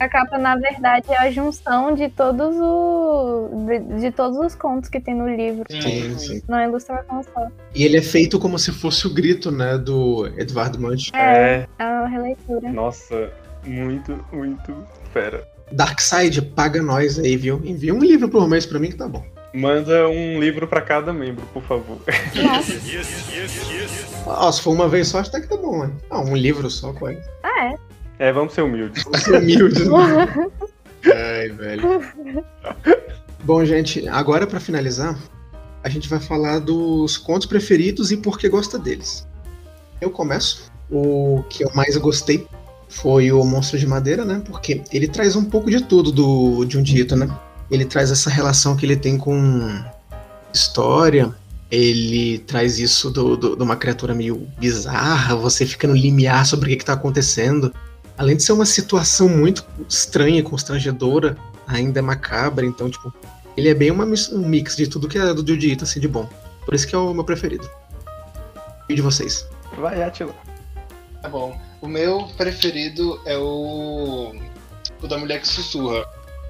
A capa, na verdade, é a junção de todos os. De, de todos os contos que tem no livro. Sim, sim. Não é ilustração só. E ele é feito como se fosse o grito, né, do Edvard Munch. É, É uma releitura. nossa, muito, muito fera. Darkseid, paga nós aí, viu? Envia um livro por mês pra mim que tá bom. Manda um livro pra cada membro, por favor. Nossa. Ó, se for uma vez só, acho até que tá bom, né? Ah, um livro só, qual é? Ah, é. É, vamos ser humildes. Vamos ser humildes, né? Ai, velho. Bom, gente, agora pra finalizar, a gente vai falar dos contos preferidos e por que gosta deles. Eu começo. O que eu mais gostei foi o Monstro de Madeira, né? Porque ele traz um pouco de tudo do, de um dito, né? Ele traz essa relação que ele tem com história. Ele traz isso do, do- de uma criatura meio bizarra, você fica no limiar sobre o que, que tá acontecendo. Além de ser uma situação muito estranha e constrangedora, ainda é macabra, então, tipo, ele é bem uma um mix de tudo que é do Ito, assim, de bom. Por isso que é o meu preferido. E de vocês? Vai, Atila. Tá bom. O meu preferido é o. O da mulher que sussurra.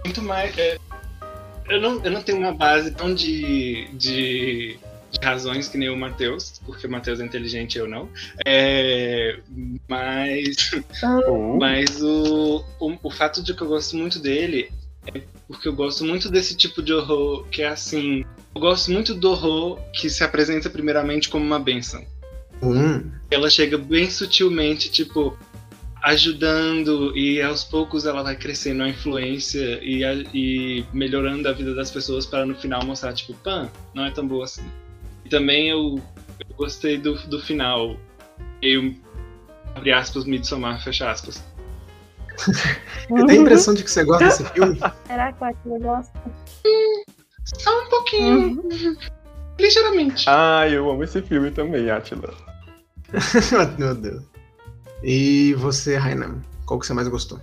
Muito mais. é, eu, não, eu não tenho uma base tão de. de, de razões que nem o Matheus, porque o Matheus é inteligente e eu não. É, mas. Ou- Mas o, o, o fato de que eu gosto muito dele é porque eu gosto muito desse tipo de horror que é assim. Eu gosto muito do horror que se apresenta primeiramente como uma benção Hum, ela chega bem sutilmente, tipo, ajudando e aos poucos ela vai crescendo a influência e, a- e melhorando a vida das pessoas para no final mostrar, tipo, pan, não é tão boa assim. E também eu, eu gostei do, do final. Eu, abre aspas, Midsommar, fecha aspas. eu tenho a impressão de que você gosta desse filme. Será que o Atila gosta? Só um pouquinho, ligeiramente. Ah, eu amo esse filme também, Atila. Meu Deus. E você, Rainan? Qual que você mais gostou?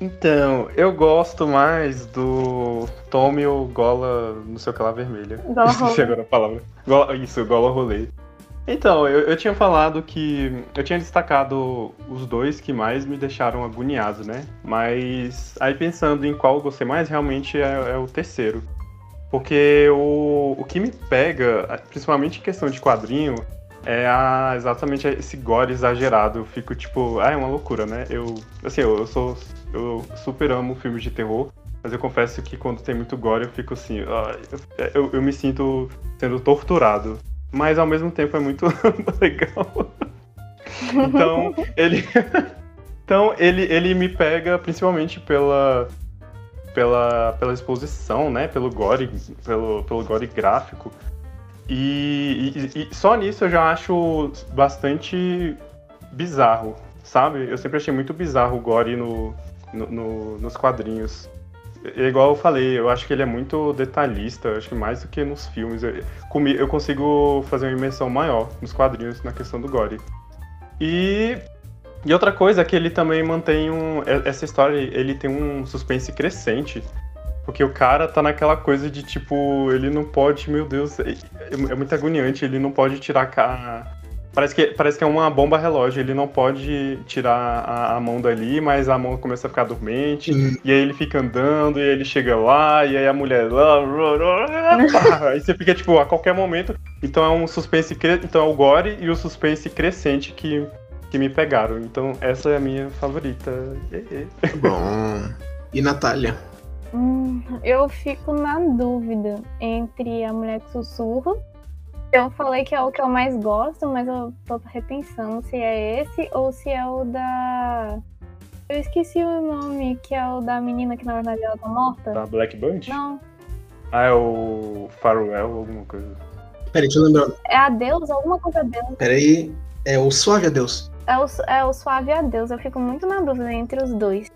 Então, eu gosto mais do Tommy ou Gola, não sei o que lá, vermelha. Gola Esqueci rolê. agora a palavra. Gola- isso, Gola Rolê. Então, eu, eu tinha falado que. Eu tinha destacado os dois que mais me deixaram agoniado, né? Mas aí pensando em qual eu gostei mais, realmente é, é o terceiro. Porque o, o que me pega, principalmente em questão de quadrinho, é a, exatamente esse gore exagerado. Eu fico tipo, ah, é uma loucura, né? Eu, assim, eu, eu sou, eu super amo filmes de terror, mas eu confesso que quando tem muito gore eu fico assim, ah, eu, eu, me sinto sendo torturado. Mas ao mesmo tempo é muito legal. Então, ele. então, ele, ele me pega principalmente pela. Pela, pela exposição, né? Pelo gore, pelo, pelo gore gráfico. E, e, e só nisso eu já acho bastante bizarro, sabe? Eu sempre achei muito bizarro o gore no, no, no, nos quadrinhos. É igual eu falei, eu acho que ele é muito detalhista, acho que mais do que nos filmes. Eu, eu consigo fazer uma imersão maior nos quadrinhos na questão do gore. E, e outra coisa é que ele também mantém um. Essa história, ele tem um suspense crescente. Porque o cara tá naquela coisa de tipo, ele não pode, meu Deus, é, é muito agoniante, ele não pode tirar a. Parece que, parece que é uma bomba relógio, ele não pode tirar a, a mão dali, mas a mão começa a ficar dormente, uhum. e aí ele fica andando, e aí ele chega lá, e aí a mulher. aí você fica, tipo, a qualquer momento. Então é um suspense. Então é o gore e o suspense crescente que, que me pegaram. Então essa é a minha favorita. Bom. E Natália? Hum, eu fico na dúvida entre a mulher que sussurra. Eu falei que é o que eu mais gosto, mas eu tô repensando se é esse ou se é o da. Eu esqueci o nome, que é o da menina que na verdade ela tá morta. Da Black Band? Não. Ah, é o Farewell, alguma coisa. Peraí, deixa eu lembrar. É Adeus, alguma coisa Adeus. Peraí, é o Suave Adeus. É o, é o Suave Adeus, eu fico muito na dúvida entre os dois.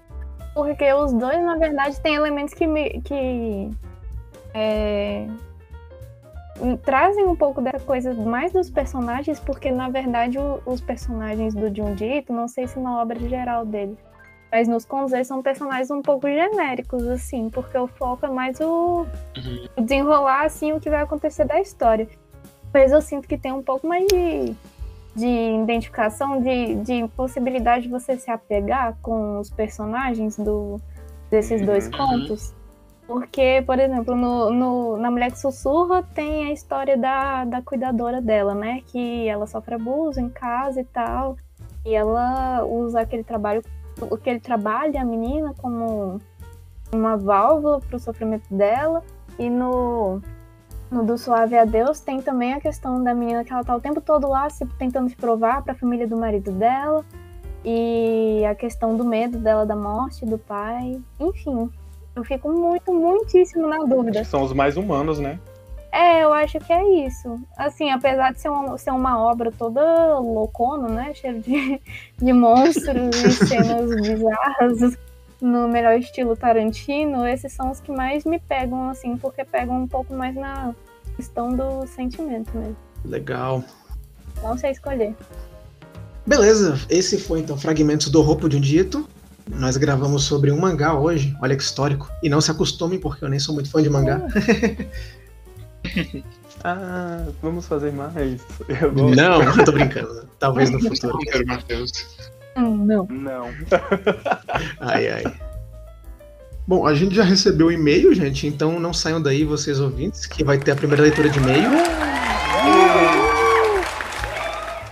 Porque os dois, na verdade, têm elementos que, me, que é, trazem um pouco dessa coisa mais dos personagens, porque na verdade o, os personagens do Junjito, não sei se na obra geral dele, mas nos Konzei são personagens um pouco genéricos, assim, porque o foco é mais o, uhum. o desenrolar, assim, o que vai acontecer da história. Mas eu sinto que tem um pouco mais de de identificação, de, de possibilidade de você se apegar com os personagens do, desses uhum. dois contos. Porque, por exemplo, no, no, na Mulher que Sussurra tem a história da, da cuidadora dela, né? Que ela sofre abuso em casa e tal. E ela usa aquele trabalho, aquele trabalho, a menina, como uma válvula para o sofrimento dela. E no, no do Suave a Deus tem também a questão da menina que ela tá o tempo todo lá se, tentando se provar para a família do marido dela e a questão do medo dela da morte do pai. Enfim, eu fico muito, muitíssimo na dúvida. São os mais humanos, né? É, eu acho que é isso. Assim, apesar de ser uma, ser uma obra toda loucona, né? Cheia de, de monstros e cenas bizarras no melhor estilo Tarantino, esses são os que mais me pegam, assim, porque pegam um pouco mais na questão do sentimento mesmo. Legal. Não sei escolher. Beleza, esse foi então Fragmentos do Roupo de um Dito. Nós gravamos sobre um mangá hoje, olha que histórico. E não se acostumem, porque eu nem sou muito fã de mangá. ah, vamos fazer mais. Eu não, eu tô brincando. Talvez no futuro. Matheus. Não. Não. ai, ai. Bom, a gente já recebeu o e-mail, gente, então não saiam daí, vocês ouvintes, que vai ter a primeira leitura de e-mail.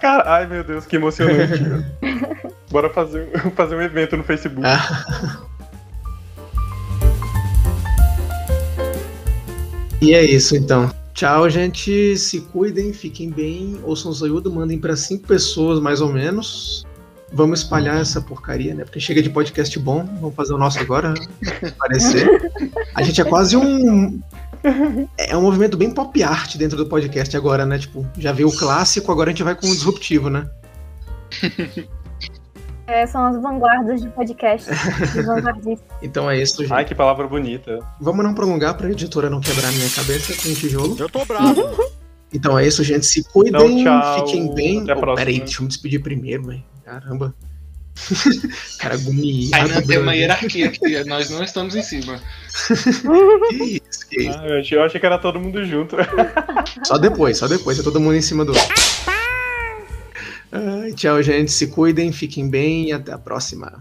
Cara, ai meu Deus, que emocionante. Bora fazer, fazer um evento no Facebook. Ah. E é isso então. Tchau, gente. Se cuidem, fiquem bem. Ouçam o Zoiudo, mandem para cinco pessoas mais ou menos. Vamos espalhar essa porcaria, né? Porque chega de podcast bom, vamos fazer o nosso agora, aparecer. A gente é quase um. É um movimento bem pop art dentro do podcast agora, né? Tipo, já veio o clássico, agora a gente vai com o disruptivo, né? É, são as vanguardas de podcast. então é isso, gente. Ai, que palavra bonita. Vamos não prolongar pra editora não quebrar minha cabeça com o tijolo. Eu tô bravo. Então é isso, gente. Se cuidem, então, fiquem bem. Até oh, peraí, deixa eu me despedir primeiro, velho. Caramba. Cara, agoniado. Ainda tem uma hierarquia aqui, nós não estamos em cima. que isso, que isso. Ah, eu, achei, eu achei que era todo mundo junto. Só depois, só depois, é todo mundo em cima do outro. tchau, gente. Se cuidem, fiquem bem e até a próxima.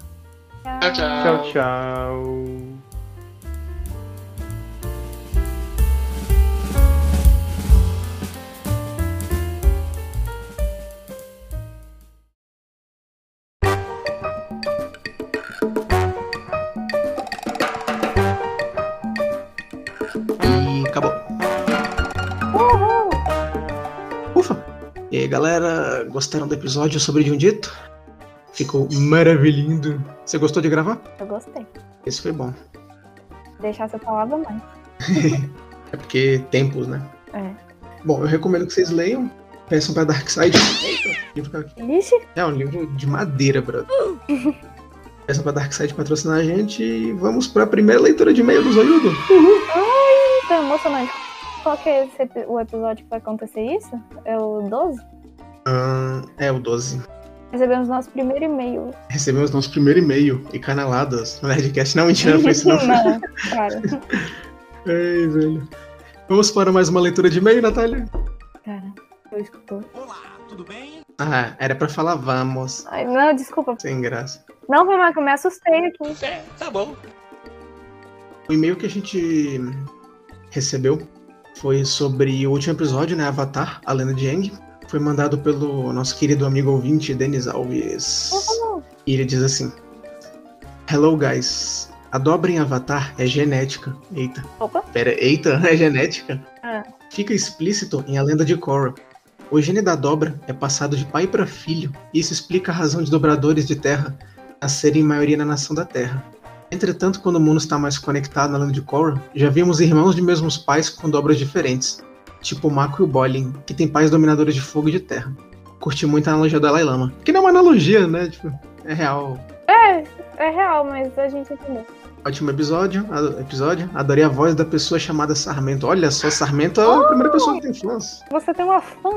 Tchau, tchau. Tchau, tchau. Galera, gostaram do episódio sobre Jundito? Ficou maravilhindo. Você gostou de gravar? Eu gostei. Esse foi bom. Deixar essa palavra mais. É porque tempos, né? É. Bom, eu recomendo que vocês leiam. Peçam pra Darkseid. Eita, aqui. Ixi, É um livro de madeira, brother. Peçam pra Darkseid patrocinar a gente e vamos pra primeira leitura de e-mail do Zoiudo. tô emocionante. Qual que é esse o episódio que vai acontecer isso? É o 12? Ah, é o 12. Recebemos nosso primeiro e-mail. Recebemos nosso primeiro e-mail e caneladas no Nerdcast. Não, mentira, não foi isso não. Não, cara. Ai, velho. Vamos para mais uma leitura de e-mail, Natália? Cara, eu escutou. Olá, tudo bem? Ah, era pra falar vamos. Ai, não, desculpa. Sem graça. Não, foi mal que eu me assustei aqui. É, tá bom. O e-mail que a gente recebeu foi sobre o último episódio, né? Avatar, a lenda de Aang. Foi mandado pelo nosso querido amigo ouvinte, Denis Alves. E ele diz assim: Hello, guys. A dobra em Avatar é genética. Eita. Opa. Pera, eita, é genética? Ah. Fica explícito em A Lenda de Korra. O gene da dobra é passado de pai para filho, e isso explica a razão de dobradores de terra nascerem em maioria na nação da Terra. Entretanto, quando o mundo está mais conectado na Lenda de Korra, já vimos irmãos de mesmos pais com dobras diferentes, tipo o Mako e o Bolin, que têm pais dominadores de fogo e de terra. Curti muito a analogia do Dalai Lama. Que não é uma analogia, né? Tipo, é real. É real, mas a gente entendeu. Ótimo episódio, episódio. Adorei a voz da pessoa chamada Sarmento. Olha só, Sarmento é a primeira pessoa que tem fãs. Você tem uma fã.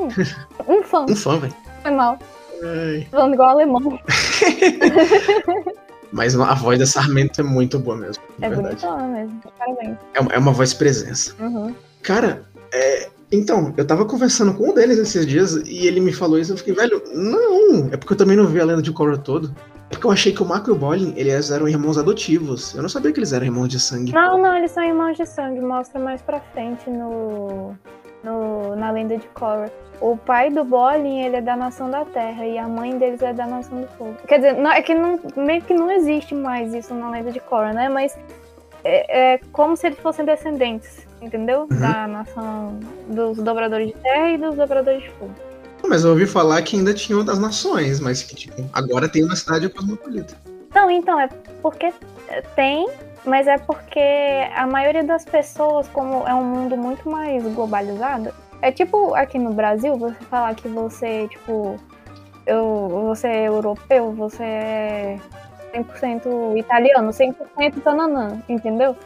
Um fã. Um fã, velho. Foi mal. Ai. Falando igual alemão. Mas a voz da Sarmento é muito boa mesmo. É verdade. bonitona mesmo. Parabéns. É uma, é uma voz presença. Uhum. Cara, é, então, eu tava conversando com um deles esses dias e ele me falou isso. Eu fiquei, velho, não. É porque eu também não vi a lenda de Korra todo. É porque eu achei que o Mako e o Bolin, eles eram irmãos adotivos. Eu não sabia que eles eram irmãos de sangue. Não, não, eles são irmãos de sangue. Mostra mais pra frente no, no na lenda de Korra. O pai do Bolin, ele é da nação da Terra e a mãe deles é da nação do fogo. Quer dizer, não- é que não, meio que não existe mais isso na lenda de Korra, né? Mas é, é como se eles fossem descendentes, entendeu? Uhum. Da nação dos dobradores de terra e dos dobradores de fogo. Mas eu ouvi falar que ainda tinha outras nações, mas que, tipo, agora tem uma cidade cosmopolita. Não, então, é porque tem, mas é porque a maioria das pessoas, como é um mundo muito mais globalizado, é tipo aqui no Brasil, você falar que você, tipo, eu, você é europeu, você é 100% italiano, 100% tananã, entendeu?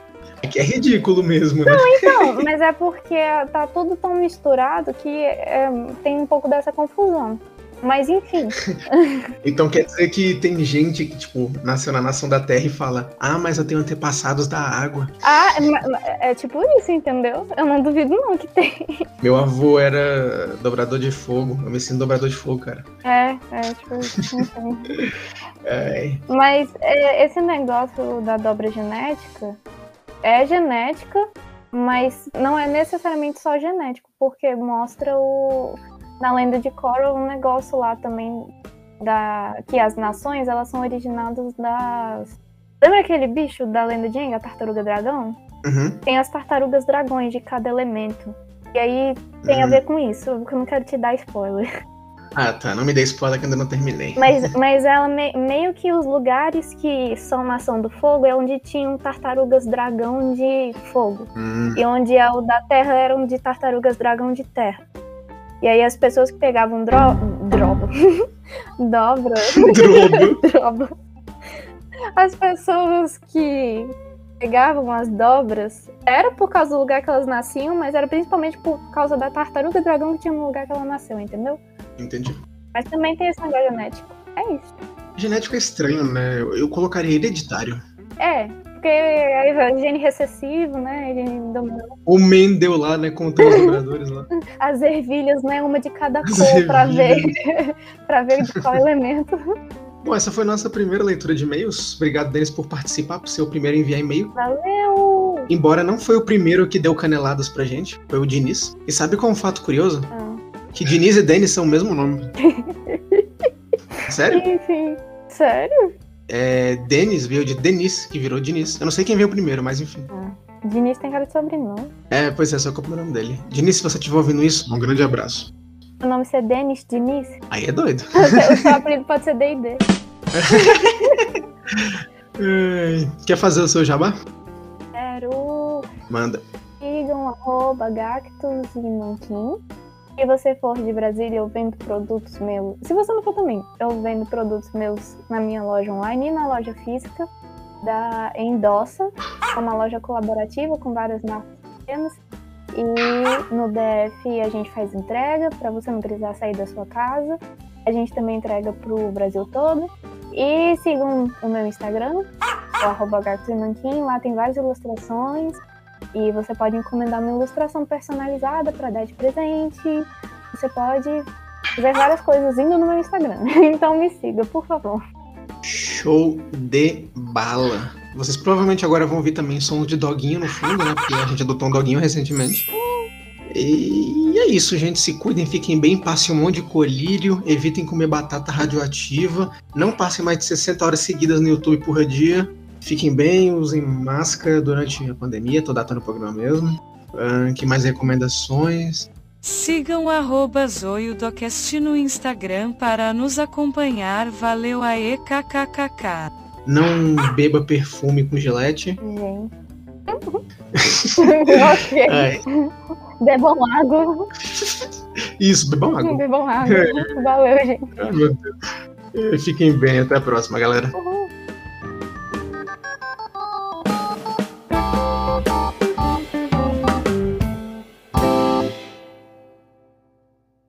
É que é ridículo mesmo, né? Não, mas é porque tá tudo tão misturado que é, tem um pouco dessa confusão. Mas enfim, Então quer dizer que tem gente que, tipo, nasceu na nação da terra e fala: Ah, mas eu tenho antepassados da água. ah, é, é tipo isso, entendeu? Eu não duvido não que tem. Meu avô era dobrador de fogo. Eu me sinto dobrador de fogo, cara. É, é tipo. Ai, Mas é, esse negócio da dobra genética é genética, mas não é necessariamente só genético, porque mostra o na lenda de Korra um negócio lá também da que as nações elas são originadas das Lembra aquele bicho da lenda de Aang, a tartaruga dragão? uhum. Tem as tartarugas dragões de cada elemento. E aí tem a Uhum. ver com isso, porque eu não quero te dar spoiler. Ah, tá. Não me dê spoiler que ainda não terminei. Mas, mas ela me- meio que os lugares que são nação do fogo é onde tinham tartarugas dragão de fogo. Hum, E onde é o da terra eram de tartarugas dragão de terra. E aí as pessoas que pegavam dro drobo. dobra. drobo. drobo. As pessoas que pegavam as dobras era por causa do lugar que elas nasciam, mas era principalmente por causa da tartaruga dragão que tinha no lugar que ela nasceu, entendeu? Entendi. Mas também tem esse negócio genético. É isso. Genético é estranho, né? Eu, eu colocaria hereditário. É, porque aí vai gene recessivo, né? Gene dominante. O Mendel lá, né? Contando os dobradores lá. As ervilhas, né? Uma de cada As cor pra ver, pra ver de qual elemento. Bom, essa foi a nossa primeira leitura de e-mails. Obrigado, Denis, por participar, por ser o primeiro a enviar e-mail. Valeu! Embora não foi o primeiro que deu caneladas pra gente, foi o Diniz. E sabe qual é um fato curioso? Ah. Que Diniz e Denis são o mesmo nome. Sério? Enfim, sério? É, Denis veio de Denis, que virou Diniz. Eu não sei quem veio primeiro, mas enfim. Diniz tem cara de sobrenome. É, pois é, só que é o nome dele. Diniz, se você estiver ouvindo isso, um grande abraço. seu nome ser Denis Diniz, Aí é doido. o seu apelido pode ser D&D. Ai, Quer fazer o seu jabá? Quero Manda. sigam arroba Gactus e Nanquim. Se você for de Brasília, eu vendo produtos meus. Se você não for também, eu vendo produtos meus na minha loja online e na loja física da Endossa. É uma loja colaborativa com várias marcas pequenas. E no DF a gente faz entrega para você não precisar sair da sua casa. A gente também entrega pro Brasil todo. E sigam o meu Instagram, o arroba. Lá tem várias ilustrações. E você pode encomendar uma ilustração personalizada para dar de presente. Você pode fazer várias coisas indo no meu Instagram. Então me siga, por favor. Show de bala. Vocês provavelmente agora vão ouvir também som de doguinho no fundo, né? Porque a gente adotou um doguinho recentemente. E é isso, gente. Se cuidem, fiquem bem, passem um monte de colírio, evitem comer batata radioativa, não passem mais de 60 horas seguidas no YouTube por dia. Fiquem bem, usem máscara durante a pandemia, tô datando o programa mesmo. Ah, que mais recomendações? Sigam o arroba ZoioDocast no Instagram para nos acompanhar. Valeu aê, kkkk. Não beba perfume com gilete. Gente. ok. Ai, Bebam água. isso, bebam água. Bebam água. Valeu, gente. Ai, meu Deus. Eh, Fiquem bem, até a próxima, galera.